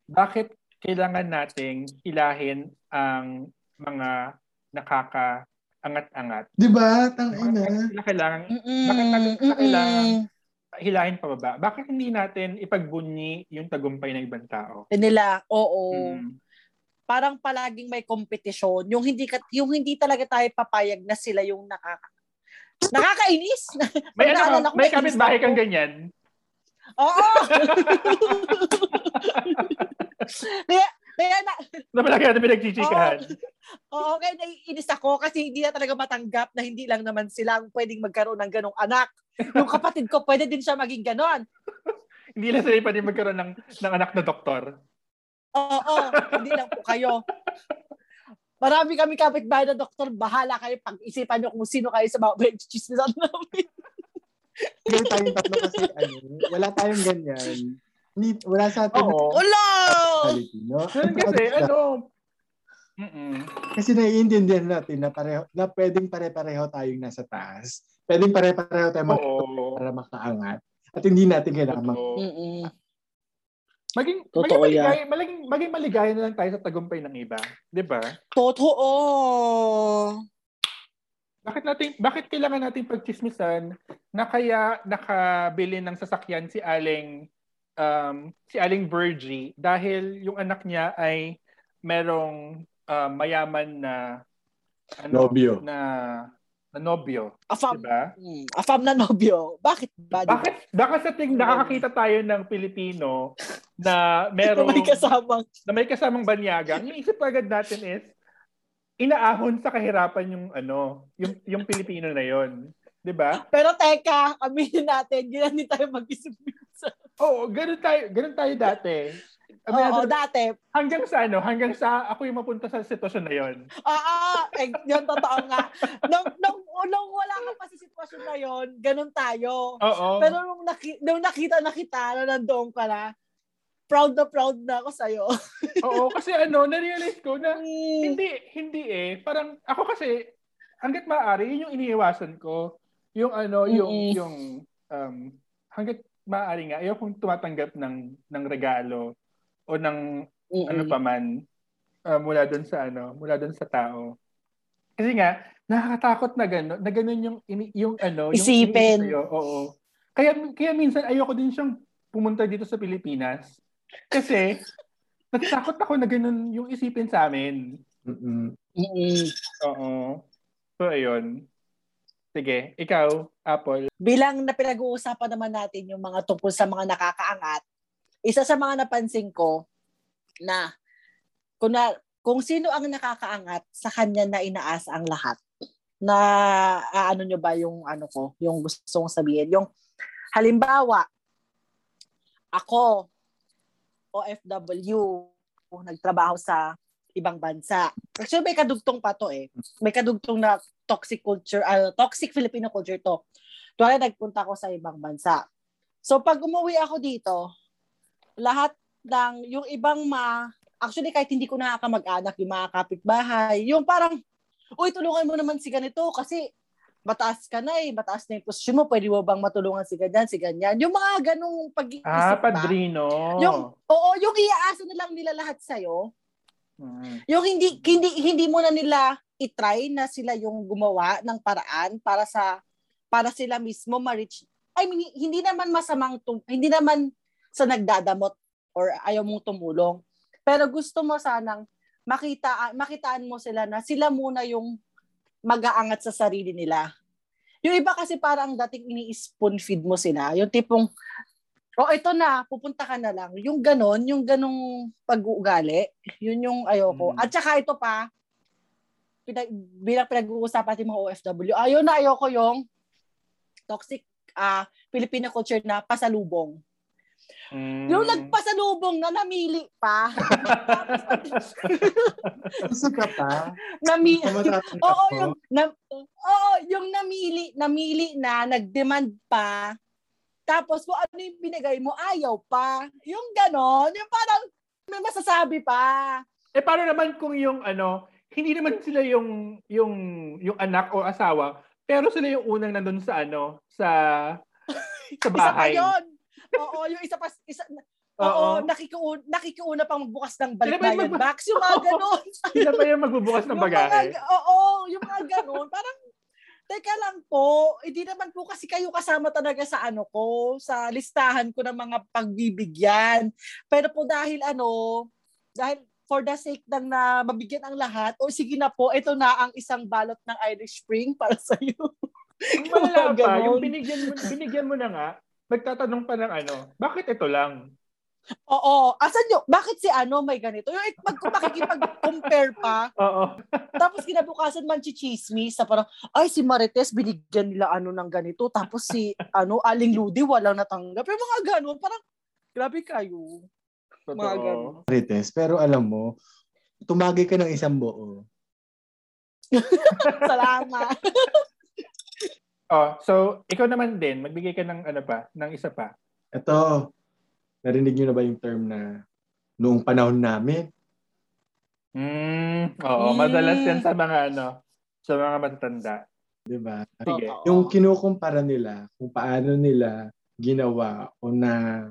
Speaker 1: Bakit kailangan nating hilahin ang mga nakaka-angat-angat?
Speaker 3: Di ba? Tang
Speaker 1: Bakit kailangan
Speaker 2: Mm-mm.
Speaker 1: Bakit natin
Speaker 2: Mm-mm.
Speaker 1: kailangan hilahin pababa? Bakit hindi natin ipagbunyi yung tagumpay ng ibang tao?
Speaker 2: nila, oo.
Speaker 1: Mm.
Speaker 2: Parang palaging may kompetisyon. Yung hindi ka, yung hindi talaga tayo papayag na sila yung nakaka Nakakainis. *laughs*
Speaker 1: May, ano,
Speaker 2: naalala
Speaker 1: ka-
Speaker 2: ko,
Speaker 1: may kapitbahay
Speaker 2: ako.
Speaker 1: kang ganyan.
Speaker 2: Oo. *laughs* *laughs* kaya, kaya na,
Speaker 1: Na palagi natin pinagchichikahan.
Speaker 2: Oo, kaya naiinis ako kasi hindi na talaga matanggap na hindi lang naman sila ang pwedeng magkaroon ng ganong anak. Yung kapatid ko, pwede din siya maging ganon.
Speaker 1: Hindi lang sila pwede magkaroon ng, ng anak na doktor.
Speaker 2: Oo, hindi lang po kayo. Marami kami kapitbahay na doktor, bahala kayo pag-isipan nyo kung sino kayo sa mga benchchismisan namin.
Speaker 3: Pero tayong tatlo kasi, ano, wala tayong ganyan. Hindi, wala sa atin
Speaker 1: Oo.
Speaker 2: Ulo!
Speaker 3: mentality, no?
Speaker 1: Kasi, ano, mm
Speaker 3: Kasi naiintindihan natin na pareho na pwedeng pare-pareho tayong nasa taas. Pwedeng pare-pareho tayong mag- para makaangat. At hindi natin kailangan mag-
Speaker 1: Totoo. Maging, maging,
Speaker 2: Totoo yan.
Speaker 1: maligaya, maging, maging maligaya na lang tayo sa tagumpay ng iba. Di ba?
Speaker 2: Totoo.
Speaker 1: Bakit natin bakit kailangan natin pagchismisan na kaya nakabili ng sasakyan si Aling um, si Aling Virgie dahil yung anak niya ay merong um, mayaman na ano,
Speaker 3: Nobyo.
Speaker 1: na na nobyo,
Speaker 2: Afam.
Speaker 1: diba?
Speaker 2: Mm, afam na nobyo. Bakit ba? di ba?
Speaker 1: Bakit bakit sa ting nakakakita tayo ng Pilipino *laughs* na merong
Speaker 2: May kasamang.
Speaker 1: na may kasamang banyaga, ang iisip agad natin is inaahon sa kahirapan yung ano, yung yung Pilipino na yon, 'di ba?
Speaker 2: Pero teka, aminin natin, ganyan din tayo mag-isip minsan.
Speaker 1: Oo, ganun tayo, ganun tayo dati. I mean,
Speaker 2: Oo, dati.
Speaker 1: hanggang sa ano, hanggang sa ako yung mapunta sa sitwasyon na yon.
Speaker 2: Ah, eh, yun totoo nga. Nung, nung, nung wala ka pa sa sitwasyon na yun, ganun tayo.
Speaker 1: Oo.
Speaker 2: Pero nung, naki, nung nakita na kita na nandoon ka na, proud na proud na ako sa'yo.
Speaker 1: Oo, kasi ano, na-realize ko na
Speaker 2: Mm.
Speaker 1: hindi hindi eh. Parang ako kasi hangga't maaari, yun yung iniiwasan ko. Yung ano, yung
Speaker 2: Mm-mm.
Speaker 1: yung um hangga't maaari nga ayokong tumatanggap ng ng regalo o ng
Speaker 2: Mm-mm.
Speaker 1: ano pa man uh, mula doon sa ano, mula doon sa tao. Kasi nga nakakatakot na gano'n, na gano'n yung yung ano, yung
Speaker 2: Isipin.
Speaker 1: sa'yo. Oo. Kaya kaya minsan ayoko din siyang pumunta dito sa Pilipinas. Kasi *laughs* natatakot ako na gano'n yung isipin sa amin.
Speaker 3: Mm-mm.
Speaker 2: Mm-mm.
Speaker 1: Oo. So ayun. Sige, ikaw, Apple.
Speaker 2: Bilang na pinag-uusapan naman natin yung mga tungkol sa mga nakakaangat, isa sa mga napansin ko na kung, na, kung sino ang nakakaangat, sa kanya na inaasa ang lahat. Na ah, ano nyo ba yung ano ko, yung gusto kong sabihin. Yung halimbawa, ako, OFW, nagtrabaho sa ibang bansa. Actually, may kadugtong pa to eh. May kadugtong na toxic culture, ah, toxic Filipino culture to. Tuwala nagpunta ako sa ibang bansa. So pag umuwi ako dito, lahat ng yung ibang ma actually kahit hindi ko nakakamag-anak yung mga kapitbahay, yung parang uy tulungan mo naman si ganito kasi mataas ka na eh, mataas na yung posisyon mo, pwede mo bang matulungan si ganyan, si ganyan. Yung mga ganong pag-iisip
Speaker 1: Ah,
Speaker 2: ba?
Speaker 1: padrino.
Speaker 2: Yung, oo, yung iaasa na lang nila lahat sa'yo.
Speaker 1: Mm.
Speaker 2: Yung hindi hindi hindi mo na nila i-try na sila yung gumawa ng paraan para sa para sila mismo ma-reach. I mean, hindi naman masamang hindi naman sa nagdadamot or ayaw mong tumulong. Pero gusto mo sanang makita makitaan mo sila na sila muna yung mag-aangat sa sarili nila. Yung iba kasi parang dating ini-spoon feed mo sila. Yung tipong, oh ito na, pupunta ka na lang. Yung ganon, yung ganong pag-uugali, yun yung ayoko.
Speaker 1: Mm.
Speaker 2: At saka ito pa, pinag, bilang pinag-uusapan natin mga OFW, ayaw na ayoko yung toxic ah Filipino culture na pasalubong.
Speaker 1: Mm.
Speaker 2: Yung nagpasalubong na namili pa. *laughs*
Speaker 3: Gusto ka pa?
Speaker 2: Nami *laughs* Oo, yung na, Oo, yung namili, namili na, nag-demand pa. Tapos kung ano yung binigay mo, ayaw pa. Yung ganon, yung parang may masasabi pa.
Speaker 1: Eh paano naman kung yung ano, hindi naman sila yung yung yung anak o asawa, pero sila yung unang nandun sa ano, sa *laughs* sa
Speaker 2: Isa pa
Speaker 1: bahay.
Speaker 2: yun. Oo, yung isa pa, isa,
Speaker 1: Oo.
Speaker 2: Nakikiuna, nakikiuna pang magbukas ng
Speaker 1: Sila ba yung
Speaker 2: balbayan
Speaker 1: magbu-
Speaker 2: box. Yung mga *laughs* ganon.
Speaker 1: Sila pa yung magbubukas ng bagahe.
Speaker 2: oo, yung mga ganon. Parang, teka lang po, hindi naman po kasi kayo kasama talaga sa ano ko, sa listahan ko ng mga pagbibigyan. Pero po dahil ano, dahil for the sake ng na mabigyan ang lahat, o sige na po, ito na ang isang balot ng Irish Spring para sa iyo. *laughs*
Speaker 1: Yung malala pa, yung binigyan mo, binigyan mo na nga, magtatanong pa ng ano, bakit ito lang?
Speaker 2: Oo, asan yung, bakit si ano may ganito? Yung pag makikipag-compare pa,
Speaker 1: Oo.
Speaker 2: Tapos kinabukasan man chichismis sa parang, ay si Marites binigyan nila ano ng ganito. Tapos si ano Aling Ludi walang natanggap. Yung mga ganun, parang grabe kayo. Mga
Speaker 1: Totoo.
Speaker 2: ganun.
Speaker 3: Marites, pero alam mo, tumagay ka ng isang buo. *laughs*
Speaker 2: Salamat. *laughs*
Speaker 1: Oh, so ikaw naman din, magbigay ka ng ano pa, ng isa pa.
Speaker 3: Ito, narinig niyo na ba yung term na noong panahon namin?
Speaker 1: Mm, oo,
Speaker 2: Mm.
Speaker 1: madalas yan sa mga ano, sa mga matatanda.
Speaker 3: Di ba?
Speaker 1: Sige.
Speaker 3: Yung kinukumpara nila kung paano nila ginawa o na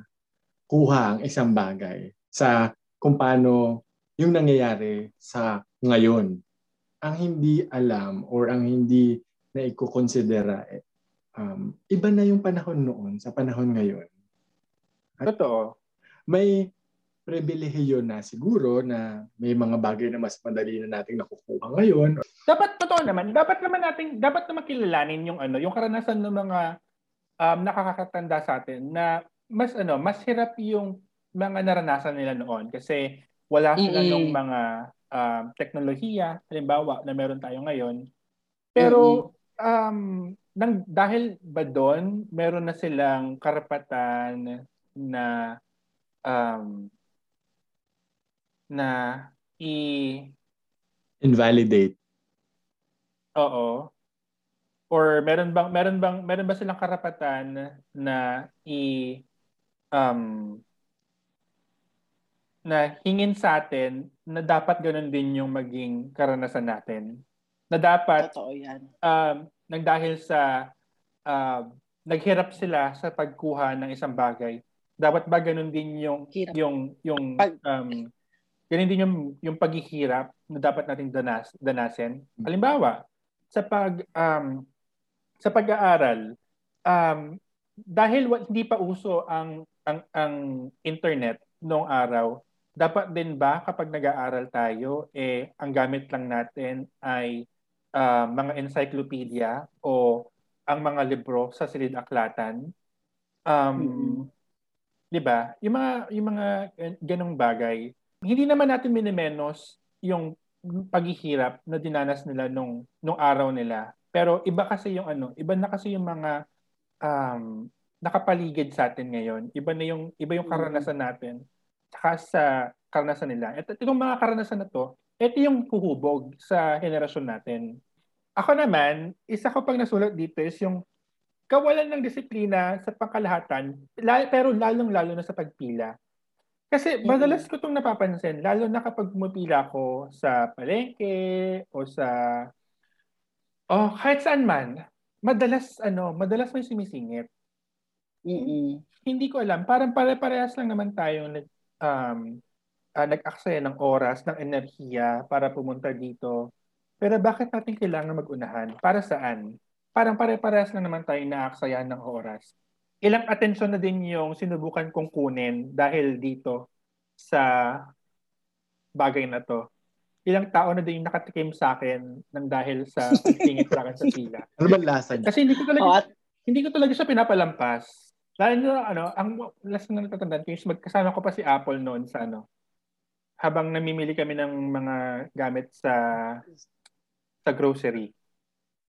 Speaker 3: kuha ang isang bagay sa kung paano yung nangyayari sa ngayon. Ang hindi alam or ang hindi na ikukonsidera, eh, um, iba na yung panahon noon sa panahon ngayon.
Speaker 1: Totoo.
Speaker 3: May pribilehiyo na siguro na may mga bagay na mas madali na nating nakukuha ngayon.
Speaker 1: Dapat totoo naman, dapat naman nating dapat na makilalanin yung ano, yung karanasan ng mga um, nakakatanda sa atin na mas ano, mas hirap yung mga naranasan nila noon kasi wala sila
Speaker 2: Mm-mm.
Speaker 1: nung mga um, teknolohiya, halimbawa na meron tayo ngayon. Pero um, nang, dahil ba doon, meron na silang karapatan na um, na i
Speaker 3: Invalidate.
Speaker 1: Oo. Or meron bang meron bang meron ba silang karapatan na i um na hingin sa atin na dapat ganun din yung maging karanasan natin. Na dapat
Speaker 2: Totoo yan.
Speaker 1: um nang dahil sa um naghirap sila sa pagkuha ng isang bagay, dapat ba ganun din yung
Speaker 2: Hirap.
Speaker 1: yung yung um ganun din yung yung paghihirap na dapat nating danas danasin. Halimbawa, sa pag um sa pag-aaral um dahil wa- hindi pa uso ang ang ang internet noong araw, dapat din ba kapag nag-aaral tayo eh ang gamit lang natin ay ah, mga encyclopedia o ang mga libro sa silid-aklatan? Um,
Speaker 2: Mm-mm.
Speaker 1: 'di ba? Yung mga yung mga gan- ganong bagay, hindi naman natin minimenos yung paghihirap na dinanas nila nung nung araw nila. Pero iba kasi yung ano, iba na kasi yung mga um, nakapaligid sa atin ngayon. Iba na yung iba yung karanasan natin saka sa karanasan nila. At itong mga karanasan na to, ito yung huhubog sa henerasyon natin. Ako naman, isa ko pang nasulat dito is yung kawalan ng disiplina sa pangkalahatan, la- pero lalong-lalo na sa pagpila. Kasi
Speaker 2: Mm-mm.
Speaker 1: madalas ko itong napapansin, lalo na kapag pumipila ko sa palengke o sa oh, kahit saan man, madalas ano, madalas may sumisingit.
Speaker 2: Mm-mm.
Speaker 1: Hindi ko alam, parang pare-parehas lang naman tayo nag um ah, nag-aksaya ng oras, ng enerhiya para pumunta dito. Pero bakit natin kailangan mag-unahan? Para saan? Parang pare-parehas lang naman tayo naaksayahan ng oras. Ilang atensyon na din yung sinubukan kong kunin dahil dito sa bagay na to. Ilang tao na din yung nakatikim sa akin ng dahil sa *laughs* pagsingit sa akin sa pila.
Speaker 3: Ano ba lasa niya?
Speaker 1: Kasi hindi ko talaga
Speaker 2: Oh, at
Speaker 1: hindi ko talaga siya pinapalampas. Lalo na, ano, ang last na natatandaan ko is magkasama ko pa si Apple noon sa ano, habang namimili kami ng mga gamit sa sa grocery.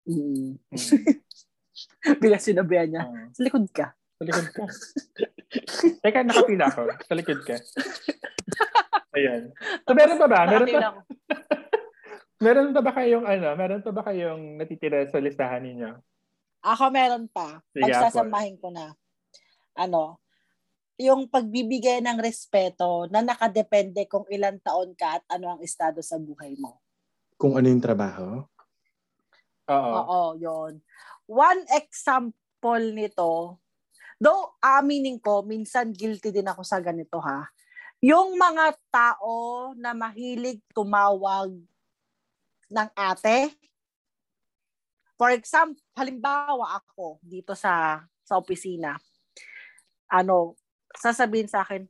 Speaker 2: mm.
Speaker 1: Mm. *laughs*
Speaker 2: Bigla sinabihan niya,
Speaker 1: Oo.
Speaker 2: sa likod ka.
Speaker 1: sa likod ka. Teka, nakapila ako. Sa likod ka. Ayan. So, meron pa ba? Meron pa, *laughs* meron pa ba kayong ano, meron pa ba kayong natitira sa listahan ninyo?
Speaker 2: Ako meron pa.
Speaker 1: Sige,
Speaker 2: Pagsasamahin ko na. Ano, yung pagbibigay ng respeto na nakadepende kung ilang taon ka at ano ang estado sa buhay mo.
Speaker 3: Kung ano yung trabaho?
Speaker 1: Oo.
Speaker 2: Oo, yon. One example nito, though aminin ko, minsan guilty din ako sa ganito ha. Yung mga tao na mahilig tumawag ng ate. For example, halimbawa ako dito sa sa opisina. Ano, sasabihin sa akin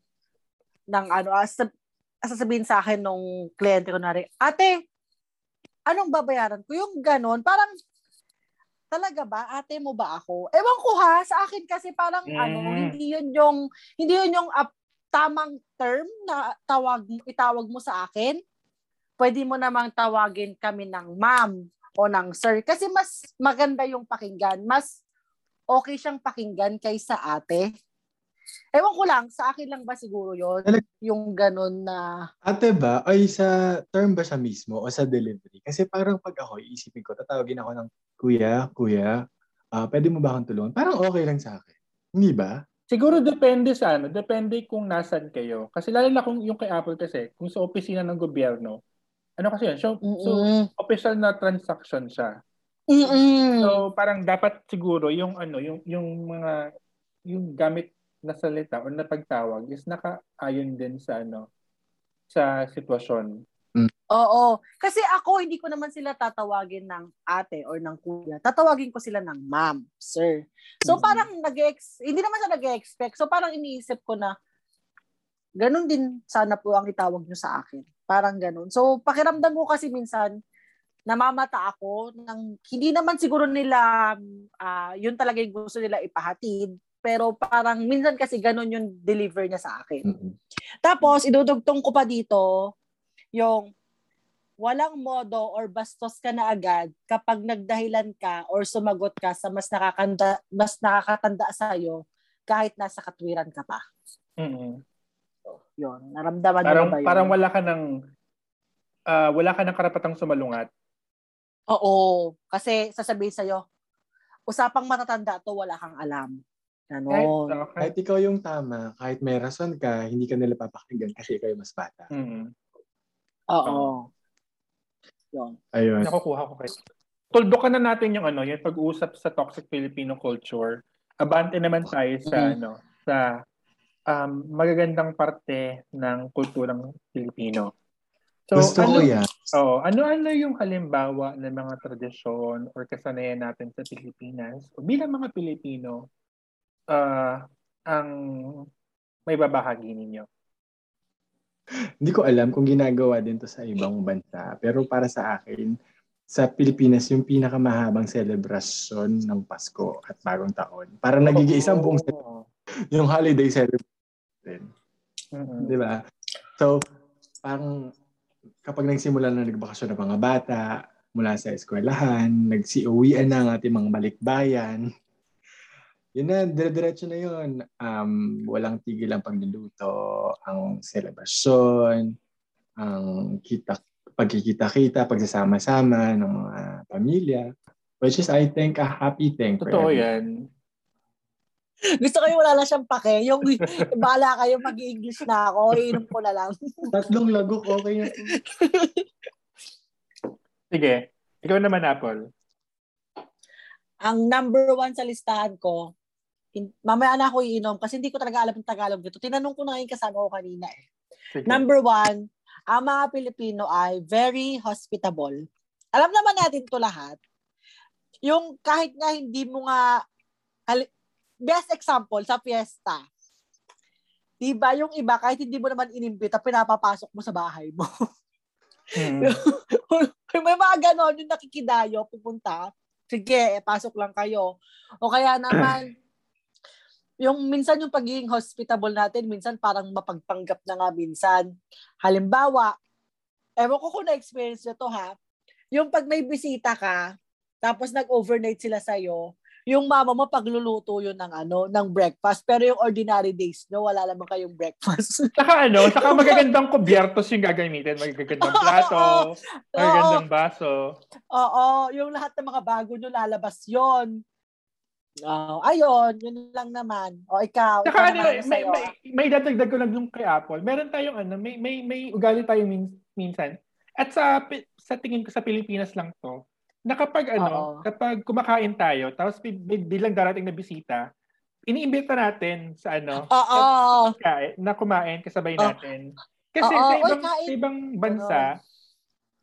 Speaker 2: ng ano, ah, sab- sasabihin sa akin nung kliyente ko na ate, anong babayaran ko? Yung ganon, parang, talaga ba? Ate mo ba ako? Ewan ko ha, sa akin kasi parang
Speaker 1: Mm.
Speaker 2: ano, hindi yun yung, hindi yun yung ah, tamang term na tawag, itawag mo sa akin. Pwede mo namang tawagin kami ng ma'am o ng sir. Kasi mas maganda yung pakinggan. Mas okay siyang pakinggan kaysa ate. Ewan ko lang, sa akin lang ba siguro yon Yung ganon na,
Speaker 3: Ate ba? Ay, sa term ba siya mismo o sa delivery? Kasi parang pag ako, iisipin ko, tatawagin ako ng, Kuya, Kuya, ah pwede mo ba akong tulungan? Parang okay lang sa akin. Hindi ba?
Speaker 1: Siguro depende sa ano, depende kung nasan kayo. Kasi lalo na kung yung kay Apple kasi, kung sa opisina ng gobyerno, ano kasi yun? So, so
Speaker 2: mm
Speaker 1: official na transaction siya.
Speaker 2: mm
Speaker 1: So parang dapat siguro yung ano, yung yung mga yung gamit na salita o na pagtawag is nakaayon din sa ano sa sitwasyon.
Speaker 2: Oo. Kasi ako, hindi ko naman sila tatawagin ng ate or ng kuya. Tatawagin ko sila ng ma'am, sir. So
Speaker 1: Mhm.
Speaker 2: parang nag hindi naman siya nag-expect. So parang iniisip ko na, ganun din sana po ang itawag nyo sa akin. Parang ganun. So pakiramdam ko kasi minsan, namamata ako ng hindi naman siguro nila ah, yun talaga yung gusto nila ipahatid pero parang minsan kasi ganun yung deliver niya sa akin.
Speaker 3: Mm-mm.
Speaker 2: Tapos, idudugtong ko pa dito yung walang modo or bastos ka na agad kapag nagdahilan ka or sumagot ka sa mas nakakanda mas nakakatanda sa iyo kahit nasa katwiran ka pa.
Speaker 1: mm
Speaker 2: Yun, naramdaman mo
Speaker 1: Parang
Speaker 2: na ba yun?
Speaker 1: parang wala ka ng ah, wala ka ng karapatang sumalungat.
Speaker 2: Oo, kasi sasabihin sa iyo, usapang matatanda to, wala kang alam. Ganon.
Speaker 1: ah,
Speaker 3: Kahit
Speaker 1: kahit,
Speaker 3: ikaw yung tama, kahit may rason ka, hindi ka nila papakinggan kasi ikaw yung mas bata.
Speaker 1: mm
Speaker 2: Oo. Yun.
Speaker 3: Ayun.
Speaker 1: nakukuha ko kayo. Tuldukan na natin yung ano, yung pag-uusap sa toxic Filipino culture. Abante naman tayo sa
Speaker 2: Mhm.
Speaker 1: ano, sa um, magagandang parte ng kulturang Filipino. So,
Speaker 3: Gusto
Speaker 1: ano,
Speaker 3: ko yan.
Speaker 1: Oo, ano-ano yung halimbawa ng mga tradisyon or kasanayan natin sa Pilipinas o bilang mga Pilipino ah, ang may babahagi ninyo?
Speaker 3: Hindi ko alam kung ginagawa din to sa ibang bansa. Pero para sa akin, sa Pilipinas, yung pinakamahabang selebrasyon ng Pasko at Bagong Taon. Para nagiging isang buong
Speaker 1: Oo.
Speaker 3: yung holiday celebration.
Speaker 1: Mm-mm.
Speaker 3: Di ba? So, parang kapag nagsimula na nagbakasyon ng mga bata mula sa eskwelahan, nagsiuwian na ang ating mga balikbayan, yun na, dire-diretso na yun. Um, walang tigil ang pagluluto, ang selebrasyon, ang kita, pagkikita-kita, pagsasama-sama ng mga pamilya. Which is, I think, a happy thing for
Speaker 1: Totoo yan.
Speaker 2: Gusto ko yung wala na siyang pake. Yung *laughs* bala kayo mag-English na ako, iinom ko na lang. *laughs*
Speaker 3: Tatlong lagok, okay na. *laughs*
Speaker 1: Sige. Ikaw naman, Apple.
Speaker 2: Ang number one sa listahan ko, mamaya na ako iinom kasi hindi ko talaga alam yung Tagalog dito. Tinanong ko na ngayon kasama ko kanina eh.
Speaker 1: Sige.
Speaker 2: Number one, ang mga Pilipino ay very hospitable. Alam naman natin to lahat. Yung kahit nga hindi mo nga, best example, sa fiesta. Diba, yung iba, kahit hindi mo naman inimbita, pinapapasok mo sa bahay mo.
Speaker 1: Mm. *laughs*
Speaker 2: May mga ganon, yung nakikidayo, pupunta, sige, eh, pasok lang kayo. O kaya naman, yung minsan yung pagiging hospitable natin, minsan parang mapagpanggap na nga minsan. Halimbawa, ewan ko kung na-experience nyo to ha, yung pag may bisita ka, tapos nag-overnight sila sa'yo, yung mama mo pagluluto yun ng ano, ng breakfast. Pero yung ordinary days nyo, wala naman kayong breakfast. *laughs*
Speaker 1: Saka ano, saka magagandang kubyertos yung gagamitin. Magagandang *laughs* plato, magagandang baso.
Speaker 2: Oo, yung lahat ng mga bago nyo lalabas yon. Oh, ayun, yun lang naman. O ikaw, ikaw
Speaker 1: Saka ano,
Speaker 2: naman, ano
Speaker 1: may, may, may dadagdag ko lang yung kay Apple. Meron tayong ano, may, may, may ugali tayo min, minsan. At sa sa tingin ko sa Pilipinas lang to, na kapag ano,
Speaker 2: Oo.
Speaker 1: kapag kumakain tayo, tapos bilang darating na bisita, iniimbita natin sa ano,
Speaker 2: Oo.
Speaker 1: kain, na kumain kasabay
Speaker 2: Oh.
Speaker 1: natin. Kasi
Speaker 2: Oo,
Speaker 1: sa
Speaker 2: oy,
Speaker 1: ibang,
Speaker 2: kain.
Speaker 1: sa ibang bansa,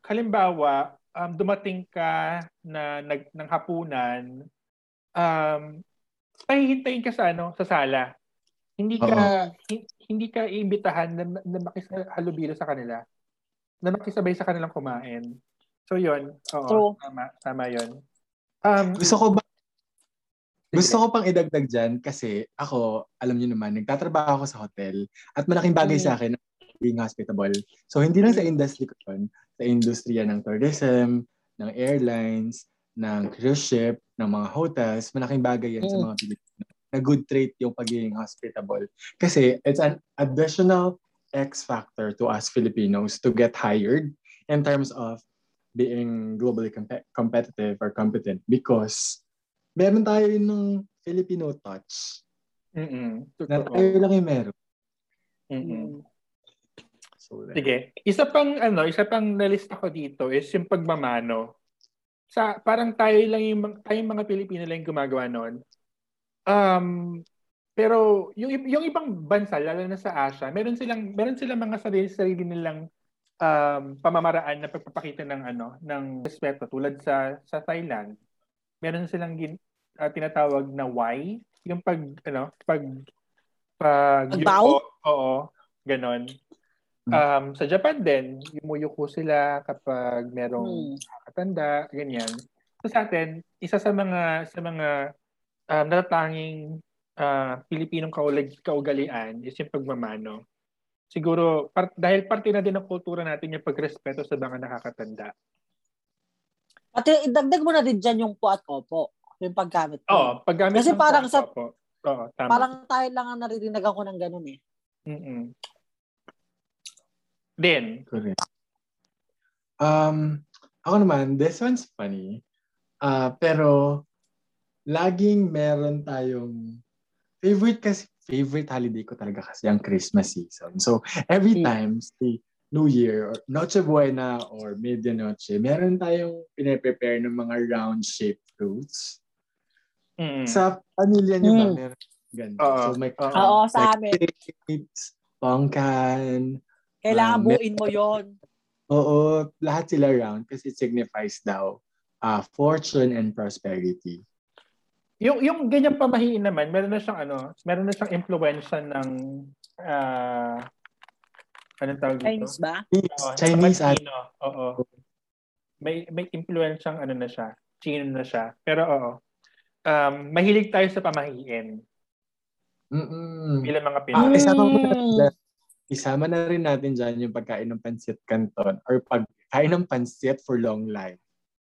Speaker 1: halimbawa, um, dumating ka na nag, ng hapunan, um, pahihintayin ka sa ano, sa sala. Hindi ka hin- hindi ka iimbitahan na, na makihalubilo sa kanila. Na makisabay sa kanilang kumain. So yun, oo,
Speaker 2: True.
Speaker 1: tama, tama yun. Um,
Speaker 3: Gusto ko ba Gusto ko pang idagdag dyan kasi ako, alam niyo naman, nagtatrabaho ako sa hotel at malaking bagay
Speaker 2: Mm.
Speaker 3: sa akin being hospitable. So, hindi lang sa industry ko yun, sa industriya ng tourism, ng airlines, ng cruise ship, ng mga hotels, malaking bagay yan sa
Speaker 2: Mm.
Speaker 3: mga Pilipino. Na good trait yung pagiging hospitable. Kasi it's an additional X factor to us Filipinos to get hired in terms of being globally compe- competitive or competent because meron tayo yun ng Filipino touch
Speaker 1: mm
Speaker 3: na tayo lang yung meron.
Speaker 1: mm
Speaker 3: So, there.
Speaker 1: Sige. Isa pang ano, isa pang nalista ko dito is yung pagmamano. Sa parang tayo lang yung tayong mga Pilipino lang yung gumagawa noon. Um Pero yung yung ibang bansa lalo na sa Asia, meron silang meron silang mga sarili sarili nilang um, pamamaraan na pagpapakita ng ano ng respeto tulad sa sa Thailand. Meron silang gin, uh, tinatawag na Y, yung pag ano, pag pag yuko, oo, ganon. Um, sa Japan din, yumuyuko sila kapag merong
Speaker 2: Hmm.
Speaker 1: nakakatanda, ganyan. So sa atin, isa sa mga sa mga um, natatanging uh, Pilipinong kaulag, kaugalian is yung pagmamano. Siguro, par- dahil parte na din ng kultura natin yung pagrespeto sa mga nakakatanda.
Speaker 2: Pati idagdag mo na din dyan yung po at opo. Yung paggamit ko.
Speaker 1: Oo, paggamit
Speaker 2: Kasi
Speaker 1: ng
Speaker 2: parang sa-
Speaker 1: po. Oo, tama.
Speaker 2: Parang tayo lang ang naririnig ako ng ganun eh.
Speaker 1: Mm-mm. Din.
Speaker 3: Correct. Um, ako naman, this one's funny. Ah, pero laging meron tayong favorite kasi favorite holiday ko talaga kasi ang Christmas season. So every
Speaker 2: Mm.
Speaker 3: time say New Year or Noche Buena or Medianoche, meron tayong pinaprepare ng mga round shaped fruits.
Speaker 1: Mm.
Speaker 3: Sa pamilya niyo ba
Speaker 2: Mm.
Speaker 3: meron ganito?
Speaker 1: Oo.
Speaker 3: So may
Speaker 1: Oo.
Speaker 2: Oo, sa
Speaker 3: like
Speaker 2: amin.
Speaker 3: grapes, pongkan,
Speaker 2: Kailangan
Speaker 3: Ah,
Speaker 2: buuin mo yon.
Speaker 3: Oo, lahat sila round kasi it signifies daw uh, fortune and prosperity.
Speaker 1: Yung yung ganyang pamahiin naman, meron na siyang ano, meron na siyang impluwensya ng ah anong tawag dito?
Speaker 2: Chinese ba?
Speaker 1: Oo,
Speaker 3: Chinese at
Speaker 1: Chino. Oo. May may impluwensyang ano na siya, Chino na siya. Pero oo. Um, mahilig tayo sa pamahiin
Speaker 3: Mm-mm.
Speaker 1: bilang mga
Speaker 3: Ah,
Speaker 1: Pinoy.
Speaker 3: mo na,
Speaker 2: Mm.
Speaker 3: Isama na rin natin dyan yung pagkain ng pansit canton or pagkain ng pansit for long life.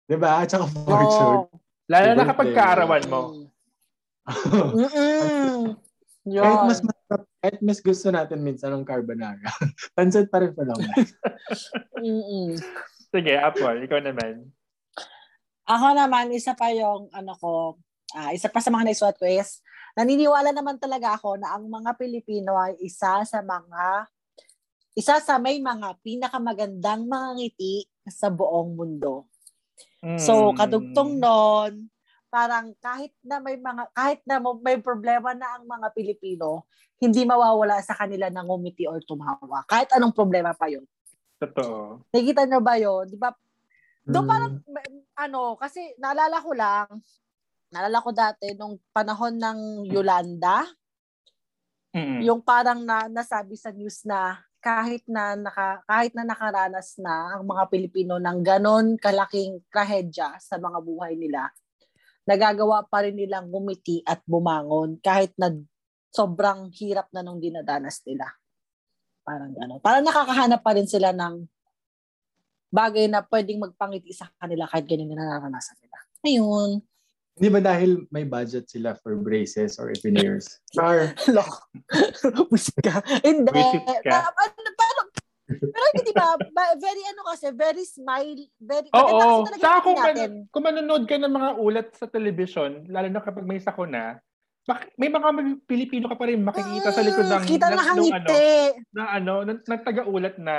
Speaker 3: Diba? At saka fortune.
Speaker 2: Oo.
Speaker 1: Lalo na
Speaker 3: birthday.
Speaker 1: kapag kaarawan mo. *laughs*
Speaker 2: Mm-mm. Yun.
Speaker 3: kahit mas masarap, kahit mas gusto natin minsan ng carbonara, *laughs* pansit pa rin for long life.
Speaker 2: Mm-mm.
Speaker 1: Sige, Apple, ikaw naman.
Speaker 2: Ako naman, isa pa yung ano ko, ah, isa pa sa mga naisuot ko is, naniniwala naman talaga ako na ang mga Pilipino ay isa sa mga, isa sa may mga pinakamagandang mga ngiti sa buong mundo. So,
Speaker 1: Mm.
Speaker 2: kadugtong nun, parang kahit na may mga kahit na may problema na ang mga Pilipino, hindi mawawala sa kanila na ngumiti or tumawa. Kahit anong problema pa 'yon.
Speaker 1: Totoo.
Speaker 2: Nakikita nyo ba 'yon? 'Di ba?
Speaker 3: Mm.
Speaker 2: parang may- ano, kasi naalala ko lang, naalala ko dati nung panahon ng Yolanda,
Speaker 1: Mm.
Speaker 2: yung parang na nasabi sa news na kahit na naka, kahit na nakaranas na ang mga Pilipino ng ganon kalaking trahedya sa mga buhay nila, nagagawa pa rin nilang gumiti at bumangon kahit na sobrang hirap na nung dinadanas nila. Parang gano'n. Parang nakakahanap pa rin sila ng bagay na pwedeng magpangiti sa kanila kahit ganyan na nararanasan nila. Ayun.
Speaker 3: Hindi ba dahil may budget sila for braces or veneers? Char. *laughs*
Speaker 2: Loko. Wisit ka. Hindi.
Speaker 1: Wisit ka.
Speaker 2: Na, ano, pero hindi ba, ba- very ano kasi, very smile, very,
Speaker 1: Oo.
Speaker 2: maganda kasi talaga
Speaker 1: Saka
Speaker 2: yung
Speaker 1: kung,
Speaker 2: natin.
Speaker 1: man, kung manonood ka ng mga ulat sa television, lalo na kapag may sakuna, bak- may mga Pilipino ka pa rin makikita sa likod ng,
Speaker 2: Mm, Kita na
Speaker 1: ng- nung ano,
Speaker 2: hangiti.
Speaker 1: na ano, ng, ng taga-ulat na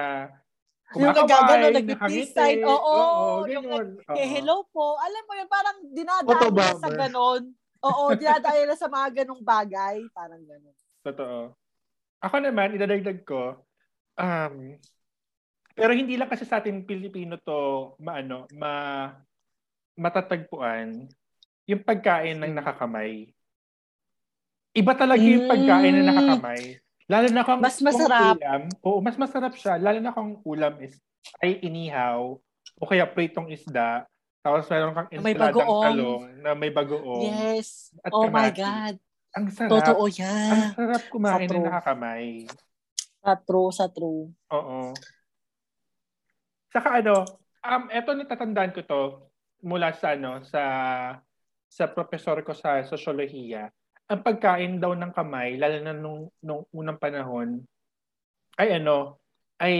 Speaker 2: Yung
Speaker 1: kumakaway,
Speaker 2: nagagano, nag-peace sign. Oo,
Speaker 1: ganun.
Speaker 2: yung
Speaker 1: Oo.
Speaker 2: Eh, hello po. Alam mo yun, parang dinadaan sa ganon. Oo, dinadaan nila sa mga ganong bagay. Parang ganon.
Speaker 1: Totoo. Ako naman, idadagdag ko, um, pero hindi lang kasi sa ating Pilipino to maano, ma matatagpuan yung pagkain ng nakakamay. Iba talaga yung
Speaker 2: Mm.
Speaker 1: pagkain ng nakakamay. Lalo na kung
Speaker 2: Mas
Speaker 1: kung
Speaker 2: masarap.
Speaker 1: ulam, oo, mas masarap siya. Lalo na kung ulam is ay inihaw o kaya pritong isda. Tapos meron kang ensaladang talong na may bagoong.
Speaker 2: Yes.
Speaker 1: At
Speaker 2: Oh my
Speaker 1: kamatis.
Speaker 2: God.
Speaker 1: Ang sarap.
Speaker 2: Totoo
Speaker 1: Ang
Speaker 2: yan.
Speaker 1: sarap kumain
Speaker 2: Sa
Speaker 1: ng nakakamay.
Speaker 2: Sa true, sa true.
Speaker 1: Oo. Saka ano, um, eto natatandaan ko to mula sa ano, sa sa professor ko sa sosyolohiya. Ang pagkain daw ng kamay, lalo na nung, nung unang panahon, ay ano, ay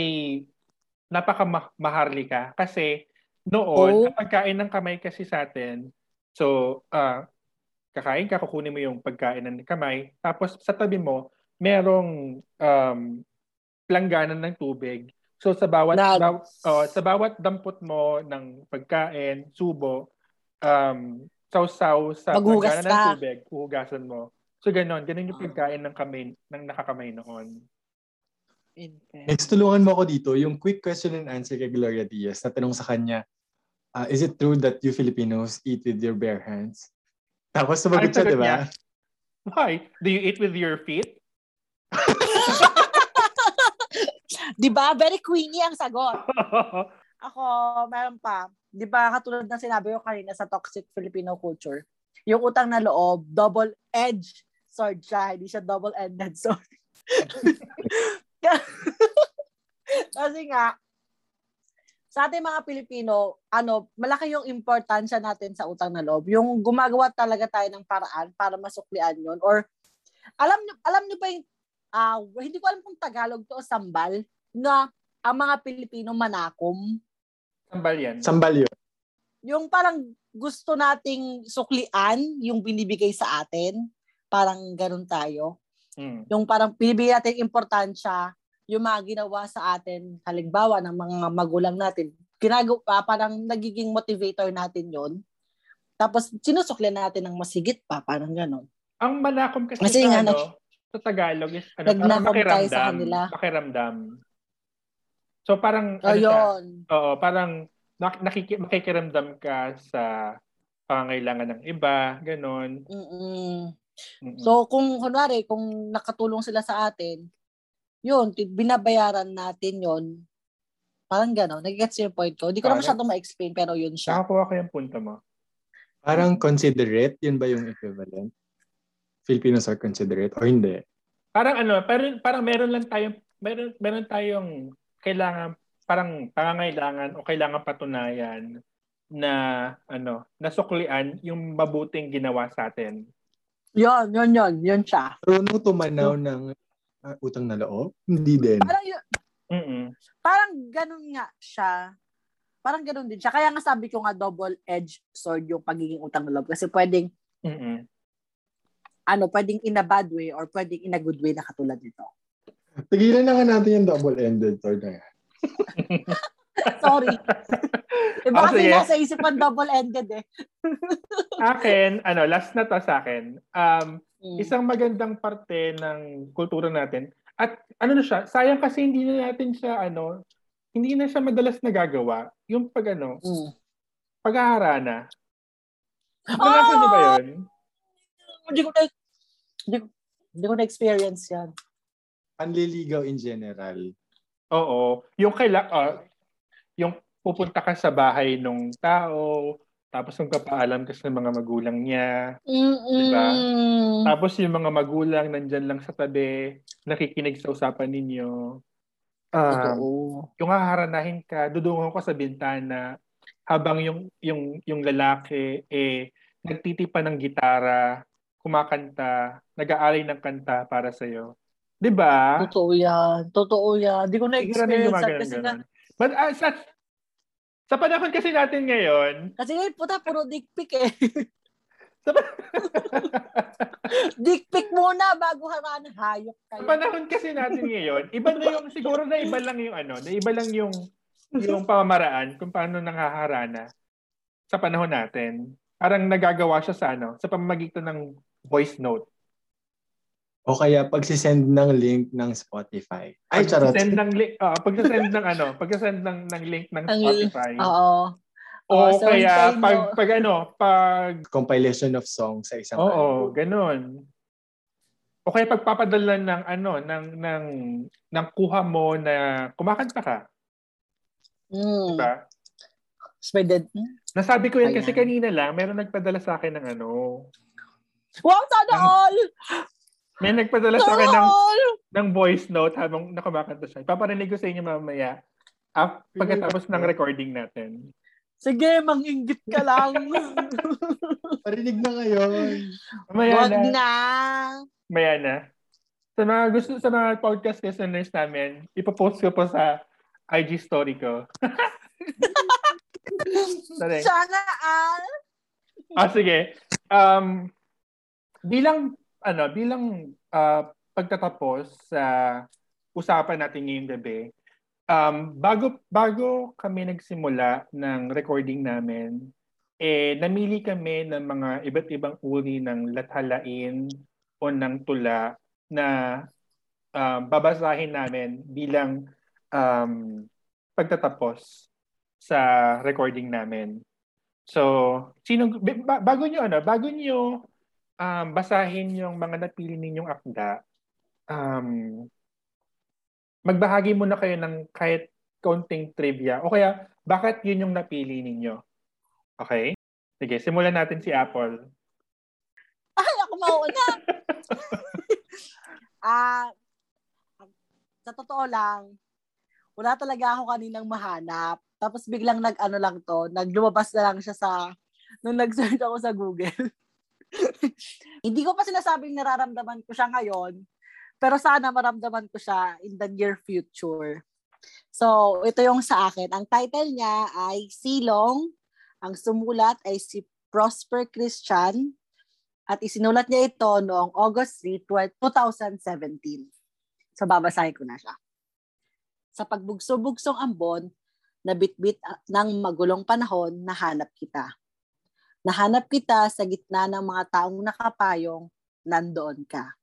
Speaker 1: napaka-maharlika. Kasi noon,
Speaker 2: Oh.
Speaker 1: ang pagkain ng kamay kasi sa atin, so, ah, kakain ka, kukunin mo yung pagkain ng kamay, tapos sa tabi mo, merong um, langganan ng tubig. So sa bawat
Speaker 2: Nag-
Speaker 1: baw- oh, sa bawat dampot mo ng pagkain, subo, um, sausaw sa
Speaker 2: Maghugas
Speaker 1: langganan ng tubig, huhugasan mo. So ganon, ganon yung pagkain ng kamay ng nakakamay noon.
Speaker 2: Intense.
Speaker 3: Next, tulungan mo ako dito. Yung quick question and answer kay Gloria Diaz na tanong sa kanya, ah, is it true that you Filipinos eat with your bare hands? Tapos sumagot siya, di ba?
Speaker 1: Why? Do you eat with your feet? *laughs*
Speaker 2: Di ba? Very queenie ang sagot. *laughs* Ako, meron pa. Di ba, katulad ng sinabi ko kanina sa toxic Filipino culture, yung utang na loob, double-edged sword siya. Hindi siya double-ended sword. *laughs* Kasi nga, sa ating mga Pilipino, ano, malaki yung importansya natin sa utang na loob. Yung gumagawa talaga tayo ng paraan para masuklian yon Or, alam niyo, alam niyo ba yung, ah, hindi ko alam kung Tagalog to o sambal, na ang mga Pilipino manakom.
Speaker 1: Sambal yan.
Speaker 3: Sambal yun.
Speaker 2: Yung parang gusto nating suklian yung binibigay sa atin. Parang ganun tayo.
Speaker 1: Mm.
Speaker 2: Yung parang binibigay natin importansya yung mga ginawa sa atin, halimbawa ng mga magulang natin. Ginagawa, parang nagiging motivator natin yon Tapos sinusuklian natin ng masigit pa, parang ganun.
Speaker 1: Ang manakom kasi,
Speaker 2: Kasi
Speaker 1: sa,
Speaker 2: nga,
Speaker 1: ano, sa Tagalog is ano, parang
Speaker 2: tayo
Speaker 1: makiramdam.
Speaker 2: sa kanila.
Speaker 1: Makiramdam. So parang, ano
Speaker 2: Oh,
Speaker 1: siya,
Speaker 2: yun.
Speaker 1: oo, parang nak- nakiki- makikiramdam ka sa pangangailangan ng iba, ganon.
Speaker 2: Mm-mm.
Speaker 1: Mm-mm.
Speaker 2: So, kung kunwari, kung nakatulong sila sa atin, yun, binabayaran natin yun. Parang gano'n. Nag-gets yung point ko. Hindi ko na
Speaker 1: Parang-
Speaker 2: masyadong ma-explain, pero yun siya.
Speaker 1: Nakakuha ko yung punto mo.
Speaker 3: Parang considerate, yun ba yung equivalent? Filipinos are considerate or hindi?
Speaker 1: Parang ano, parang, parang meron lang tayong, meron, meron tayong kailangan, parang pangangailangan o kailangan patunayan na ano, nasuklian yung mabuting ginawa sa atin.
Speaker 2: Yun, yun, yun. Yun siya.
Speaker 3: Marunong tumanaw ng ah, utang na loob? Hindi din.
Speaker 2: Parang, yun,
Speaker 1: Mm-mm.
Speaker 2: parang ganun nga siya. Parang ganun din siya. Kaya nga sabi ko nga double-edged sword yung pagiging utang na loob. Kasi pwedeng,
Speaker 1: Mm-mm.
Speaker 2: ano, pwedeng in a bad way or pwedeng in a good way na katulad nito.
Speaker 3: Tigilan na nga natin yung double-ended sword na yan. *laughs*
Speaker 2: Sorry. Iba
Speaker 1: Oh,
Speaker 2: kasi
Speaker 1: sige.
Speaker 2: nasa isipan double-ended eh. *laughs*
Speaker 1: akin, ano, last na to sa akin. Um,
Speaker 2: Mm.
Speaker 1: isang magandang parte ng kultura natin. At ano na siya, sayang kasi hindi na natin siya, ano, hindi na siya madalas nagagawa. Yung pag, ano,
Speaker 2: Mm.
Speaker 1: pag-aarana.
Speaker 2: Ah!
Speaker 1: Naranasan niyo ba yun?
Speaker 2: Hindi ko na, hindi, ko- hindi ko na-experience yan.
Speaker 3: Panliligaw in general.
Speaker 1: Oo. Yung kaila, ah, yung pupunta ka sa bahay ng tao, tapos magpapaalam ka sa mga magulang niya, Diba? Tapos yung mga magulang nandyan lang sa tabi, nakikinig sa usapan ninyo. Um,
Speaker 2: Totoo.
Speaker 1: yung haharanahin ka, dudungo ka sa bintana habang yung yung yung lalaki eh nagtitipa ng gitara, kumakanta, nag-aalay ng kanta para sa iyo. 'Di ba?
Speaker 2: Totoo yan. Totoo yan. Hindi ko
Speaker 1: na
Speaker 2: na-experience yan
Speaker 1: gumagano
Speaker 2: kasi nga,
Speaker 1: But ah, sa, sa panahon kasi natin ngayon,
Speaker 2: kasi ngayon puta, puro dick pic eh.
Speaker 1: sa, *laughs*
Speaker 2: dick pic muna bago harana. Hayop
Speaker 1: sa
Speaker 2: kayo.
Speaker 1: panahon kasi natin ngayon, iba na yung siguro na iba lang yung ano, na iba lang yung yung pamamaraan kung paano nanghaharana sa panahon natin. Parang nagagawa siya sa ano, sa pamamagitan ng voice note.
Speaker 3: O kaya pagsisend ng link ng Spotify. Ay, charot.
Speaker 1: Pag-send ng link, uh, pag-send ng ano, pag-send ng ng link ng Spotify.
Speaker 2: Oo.
Speaker 1: o
Speaker 2: Oo, so
Speaker 1: kaya pag
Speaker 2: mo.
Speaker 1: pag ano, pag
Speaker 3: Compilation of songs sa isang
Speaker 1: Oo,
Speaker 3: album.
Speaker 1: ganun. O kaya pagpapadala ng ano, ng ng ng kuha mo na kumakanta ka,
Speaker 2: Mm.
Speaker 1: diba?
Speaker 2: Spreaded. Hmm?
Speaker 1: Nasabi ko yan kasi
Speaker 2: Ayan.
Speaker 1: kanina lang, meron nagpadala sa akin ng ano.
Speaker 2: Wow, sana all!
Speaker 1: May nagpadala sa akin ng ng voice note habang nakumakanta siya. Paparinig ko sa inyo mamaya. Ah, pagkatapos ng recording natin.
Speaker 2: Sige, manginggit ka lang. *laughs*
Speaker 3: Parinig na ngayon.
Speaker 1: Mamaya
Speaker 2: Wag
Speaker 1: na.
Speaker 2: na.
Speaker 1: Mamaya na. Sa mga gusto sa mga podcast listeners namin, ipopost ko po sa IG story ko. *laughs*
Speaker 2: Sana all.
Speaker 1: Ah, sige. Um, bilang, ano, bilang ah, pagtatapos sa usapan natin ngayong gabi, um, bago, bago kami nagsimula ng recording namin, eh, namili kami ng mga iba't ibang uri ng lathalain unang tula na um, babasahin namin bilang um, pagtatapos sa recording namin. So, sino bago niyo ano, bago niyo um, basahin yung mga napili ninyong akda, um, magbahagi muna kayo ng kahit kaunting trivia o kaya bakit yun yung napili ninyo. Okay? Sige, simulan natin si Apple.
Speaker 2: Ay, ako mauna. *laughs* Ah, sa totoo lang, wala talaga ako kaninang mahanap. Tapos biglang nag-ano lang to, naglumabas na lang siya sa, nung nag-search ako sa Google. *laughs* Hindi ko pa sinasabing nararamdaman ko siya ngayon, pero sana maramdaman ko siya in the near future. So, ito yung sa akin. Ang title niya ay Silong. Ang sumulat ay si Prosper Christian. At isinulat niya ito noong August 3, 2017. So, babasahin ko na siya. Sa pagbugso-bugsong ambon, nabitbit ng magulong panahon, nahanap kita. Nahanap kita sa gitna ng mga taong nakapayong, nandoon ka.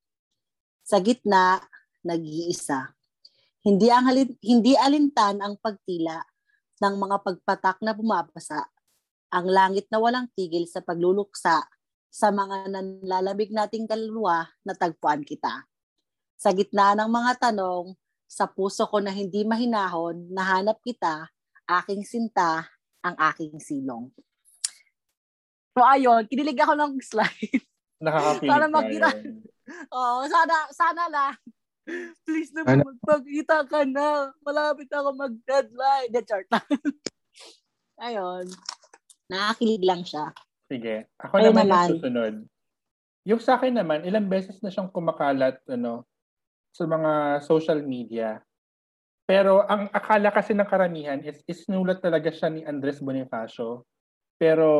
Speaker 2: Sa gitna, nag-iisa. Hindi, ang halin, hindi alintan ang pagtila ng mga pagpatak na bumabasa, ang langit na walang tigil sa pagluluksa sa mga nanlalamig nating kaluluwa na tagpuan kita. Sa gitna ng mga tanong, sa puso ko na hindi mahinahon, nahanap kita, aking sinta, ang aking silong. So ayun, kinilig ako ng slide. *laughs*
Speaker 1: Nakakapilig
Speaker 2: Para makita. Oo, sana, sana lang. Please na
Speaker 3: Ano?
Speaker 2: magpagkita ka na. Malapit ako mag-deadline. De chart lang. *laughs* Ayun. Nakakilig lang siya.
Speaker 1: Sige. Ako
Speaker 2: Kayo
Speaker 1: naman,
Speaker 2: naman.
Speaker 1: yung susunod. Yung sa akin naman, ilang beses na siyang kumakalat ano, sa mga social media. Pero ang akala kasi ng karamihan is isnulat talaga siya ni Andres Bonifacio. Pero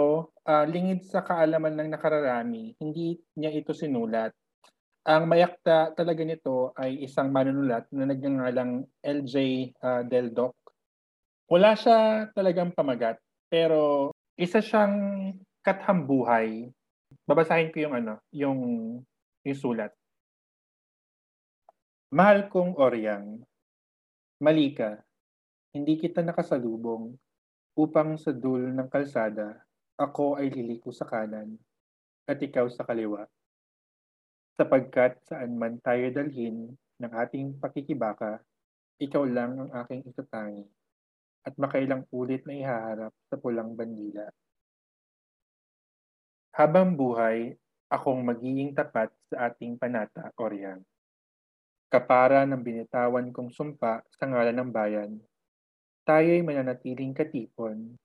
Speaker 1: ah, lingid sa kaalaman ng nakararami, hindi niya ito sinulat. Ang mayakta talaga nito ay isang manunulat na nagngangalang LJ ah, Del Doc. Wala siya talagang pamagat, pero isa siyang kathambuhay. Babasahin ko yung ano, yung yung sulat. Mahal kong Oryang, mali. Hindi kita nakasalubong upang sa dul ng kalsada, ako ay liliko sa kanan at ikaw sa kaliwa. Sapagkat saan man tayo dalhin ng ating pakikibaka, ikaw lang ang aking itatangi at makailang ulit na ihaharap sa pulang bandila. Habang buhay, akong magiging tapat sa ating panata, Oryang. Kapara ng binitawan kong sumpa sa ngalan ng bayan, tayo'y mananatiling katipon,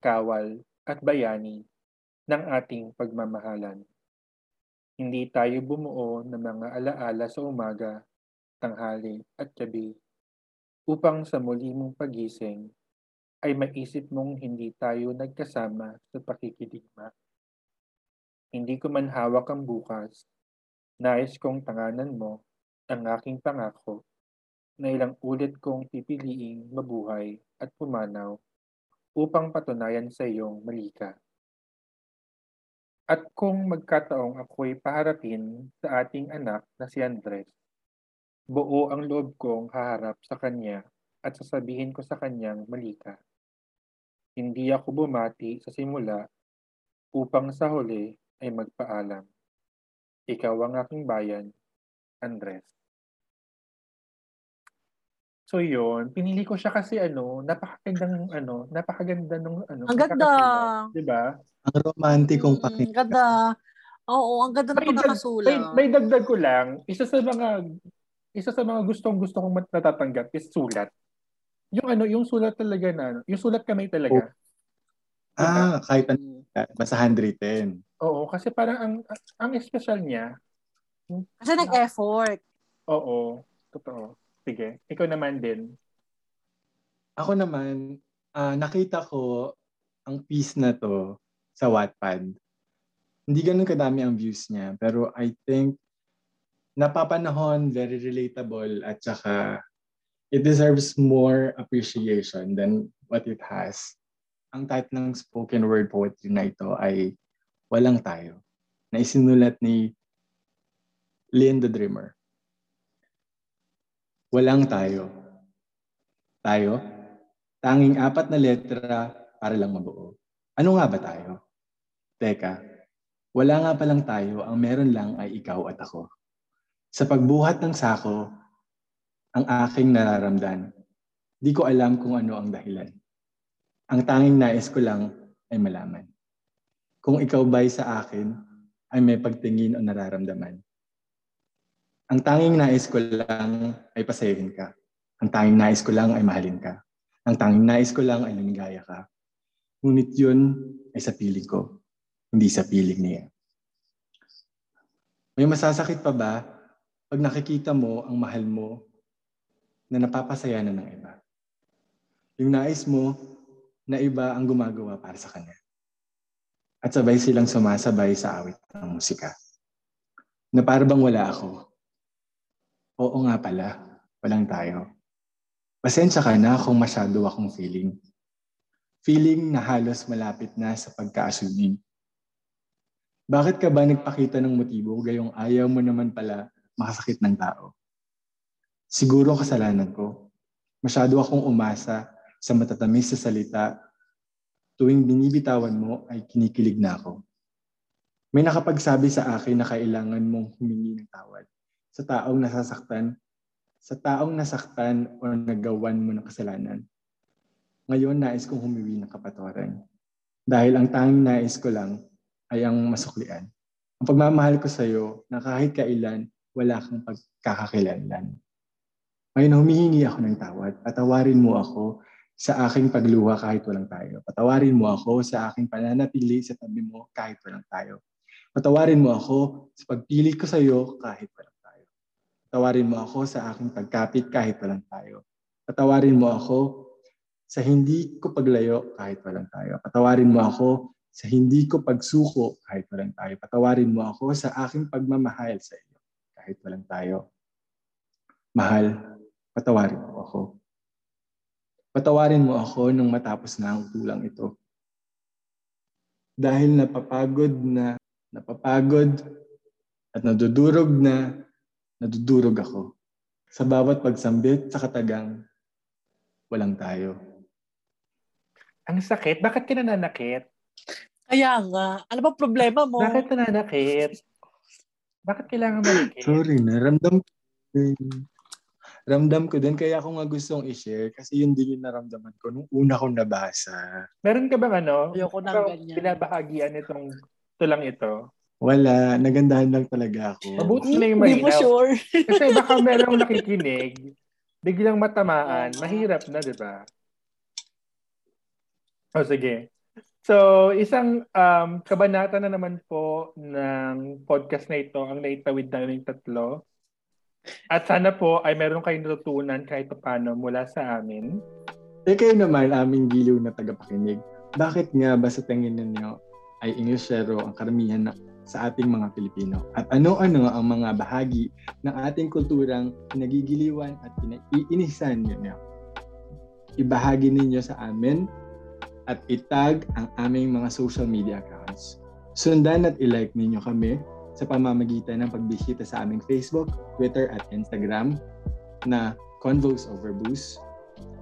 Speaker 1: kawal at bayani ng ating pagmamahalan. Hindi tayo bumuo ng mga alaala sa umaga, tanghali at gabi upang sa muli mong pagising ay maisip mong hindi tayo nagkasama sa pakikidigma. Hindi ko man hawak ang bukas, nais kong tanganan mo ang aking pangako na ilang ulit kong pipiliing mabuhay at pumanaw upang patunayan sa iyong mali ka. At kung magkataong ako'y paharapin sa ating anak na si Andres, buo ang loob kong haharap sa kanya at sasabihin ko sa kanyang mali ka. Hindi ako bumati sa simula upang sa huli ay magpaalam. Ikaw ang aking bayan, Andres. So yun, pinili ko siya kasi ano, napakagandang ano, napakaganda nung ano.
Speaker 2: Ang ganda.
Speaker 1: 'Di ba?
Speaker 3: Ang romantikong
Speaker 2: Mm,
Speaker 3: pakinggan.
Speaker 2: Ang ganda. Oo, ang ganda ng pagkakasulat.
Speaker 1: may, may dagdag ko lang, isa sa mga isa sa mga gustong gusto kong natatanggap is sulat. Yung ano, yung sulat talaga na, ano, yung sulat kamay talaga.
Speaker 3: Ah, kahit ano, basta handwritten.
Speaker 1: Oo, kasi parang ang ang espesyal niya,
Speaker 2: Kasi nag-effort.
Speaker 1: oo, totoo. Sige, ikaw naman din.
Speaker 3: Ako naman, ah, nakita ko ang piece na to sa Wattpad. Hindi ganun kadami ang views niya, pero I think napapanahon, very relatable, at saka it deserves more appreciation than what it has. Ang type ng spoken word poetry na ito ay Walang Tayo, na isinulat ni Lynn the Dreamer. Walang tayo. Tayo? Tanging apat na letra para lang mabuo. Ano nga ba tayo? Teka, wala nga palang tayo, ang meron lang ay ikaw at ako. Sa pagbuhat ng sako, ang aking nararamdan, di ko alam kung ano ang dahilan. Ang tanging nais ko lang ay malaman. Kung ikaw ba'y sa akin, ay may pagtingin o nararamdaman. Ang tanging nais ko lang ay pasayahin ka. Ang tanging nais ko lang ay mahalin ka. Ang tanging nais ko lang ay lumigaya ka. Ngunit yun ay sa piling ko, hindi sa piling niya. May masasakit pa ba pag nakikita mo ang mahal mo na napapasaya na ng iba? Yung nais mo na iba ang gumagawa para sa kanya. At sabay silang sumasabay sa awit ng musika. Na para bang wala ako. Oo nga pala, walang tayo. Pasensya ka na kung masyado akong feeling. Feeling na halos malapit na sa pagkaasuming. Bakit ka ba nagpakita ng motibo gayong ayaw mo naman pala makasakit ng tao? Siguro kasalanan ko. Masyado akong umasa sa matatamis sa salita. Tuwing binibitawan mo ay kinikilig na ako. May nakapagsabi sa akin na kailangan mong humingi ng tawad sa taong nasasaktan, sa taong nasaktan o nagawan mo ng kasalanan. Ngayon nais kong humiwi ng kapatawaran. Dahil ang tanging nais ko lang ay ang masuklian. Ang pagmamahal ko sa iyo na kahit kailan wala kang pagkakakilanlan. Ngayon humihingi ako ng tawad. Patawarin mo ako sa aking pagluha kahit walang tayo. Patawarin mo ako sa aking pananatili sa tabi mo kahit walang tayo. Patawarin mo ako sa pagpili ko sa iyo kahit walang. Patawarin mo ako sa aking pagkapit kahit walang tayo. Patawarin mo ako sa hindi ko paglayo kahit walang tayo. Patawarin mo ako sa hindi ko pagsuko kahit walang tayo. Patawarin mo ako sa aking pagmamahal sa iyo kahit walang tayo. Mahal, patawarin mo ako. Patawarin mo ako nung matapos na ang tulang ito. Dahil napapagod na, napapagod at nadudurog na, nadudurog ako. Sa bawat pagsambit sa katagang, walang tayo.
Speaker 1: Ang sakit. Bakit ka nananakit?
Speaker 2: Kaya nga, ano ba problema mo?
Speaker 1: Bakit nananakit? Bakit kailangan malikit?
Speaker 3: Sorry na, ramdam ko din. Ramdam ko din, kaya ako nga gustong i-share kasi yun din yung naramdaman ko nung una kong nabasa.
Speaker 1: Meron ka bang ano?
Speaker 2: Ayoko nang ganyan.
Speaker 1: Binabahagian itong tulang ito.
Speaker 3: Wala, nagandahan lang talaga ako.
Speaker 1: Mabuti na yung
Speaker 2: Hindi mo sure.
Speaker 1: Kasi baka merong nakikinig, biglang matamaan, mahirap na, di ba? O sige. So, isang um, kabanata na naman po ng podcast na ito, ang naitawid namin tatlo. At sana po ay meron kayong natutunan kahit paano mula sa amin.
Speaker 3: Eh kayo naman, aming giliw na tagapakinig. Bakit nga ba sa tingin ninyo ay Inglesero ang karamihan na, sa ating mga Pilipino? At ano-ano ang mga bahagi ng ating kulturang pinagigiliwan at pinaiinisan ninyo? Ibahagi ninyo sa amin at itag ang aming mga social media accounts. Sundan at ilike ninyo kami sa pamamagitan ng pagbisita sa aming Facebook, Twitter at Instagram na Convos Over Boost.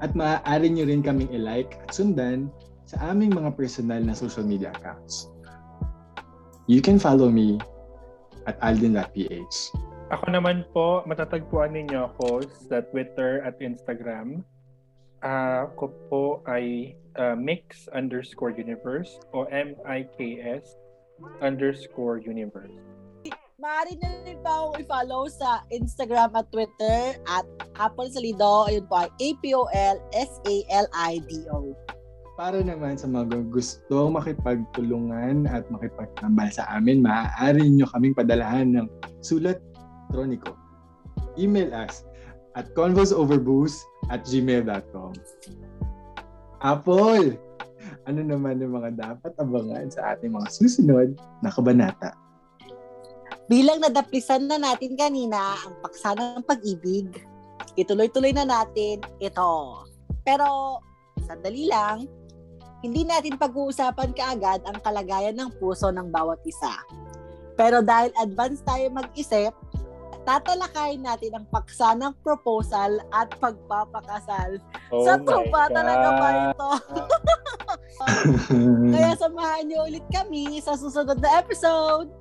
Speaker 3: At maaari nyo rin kaming ilike at sundan sa aming mga personal na social media accounts. You can follow me at aldin.ph.
Speaker 1: Ako naman po, matatagpuan ninyo ako sa Twitter at Instagram. Ah, ako po ay uh, mix underscore universe o M-I-K-S underscore universe.
Speaker 2: Maaari na rin pa akong i-follow sa Instagram at Twitter at Apple Salido. Ayun po ay A-P-O-L-S-A-L-I-D-O.
Speaker 3: Para naman sa mga gusto makipagtulungan at makipagtambal sa amin, maaari nyo kaming padalahan ng sulat elektroniko. Email us at convosoverboost at gmail.com. Apple! Ano naman yung mga dapat abangan sa ating mga susunod na kabanata?
Speaker 2: Bilang nadaplisan na natin kanina ang paksa ng pag-ibig, ituloy-tuloy na natin ito. Pero, sandali lang, hindi natin pag-uusapan kaagad ang kalagayan ng puso ng bawat isa. Pero dahil advance tayo mag-isip, tatalakayin natin ang paksa ng proposal at pagpapakasal.
Speaker 1: Oh
Speaker 2: sa
Speaker 1: my
Speaker 2: tropa talaga ba ito? *laughs* Kaya samahan niyo ulit kami sa susunod na episode.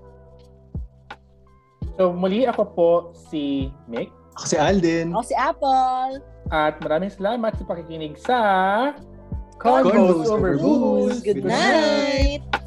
Speaker 1: So muli ako po si Mick
Speaker 3: Ako si Alden.
Speaker 2: Ako si Apple.
Speaker 1: at maraming salamat sa pakikinig sa
Speaker 3: Convos
Speaker 1: Convos
Speaker 3: Over. Booze.
Speaker 2: Good night!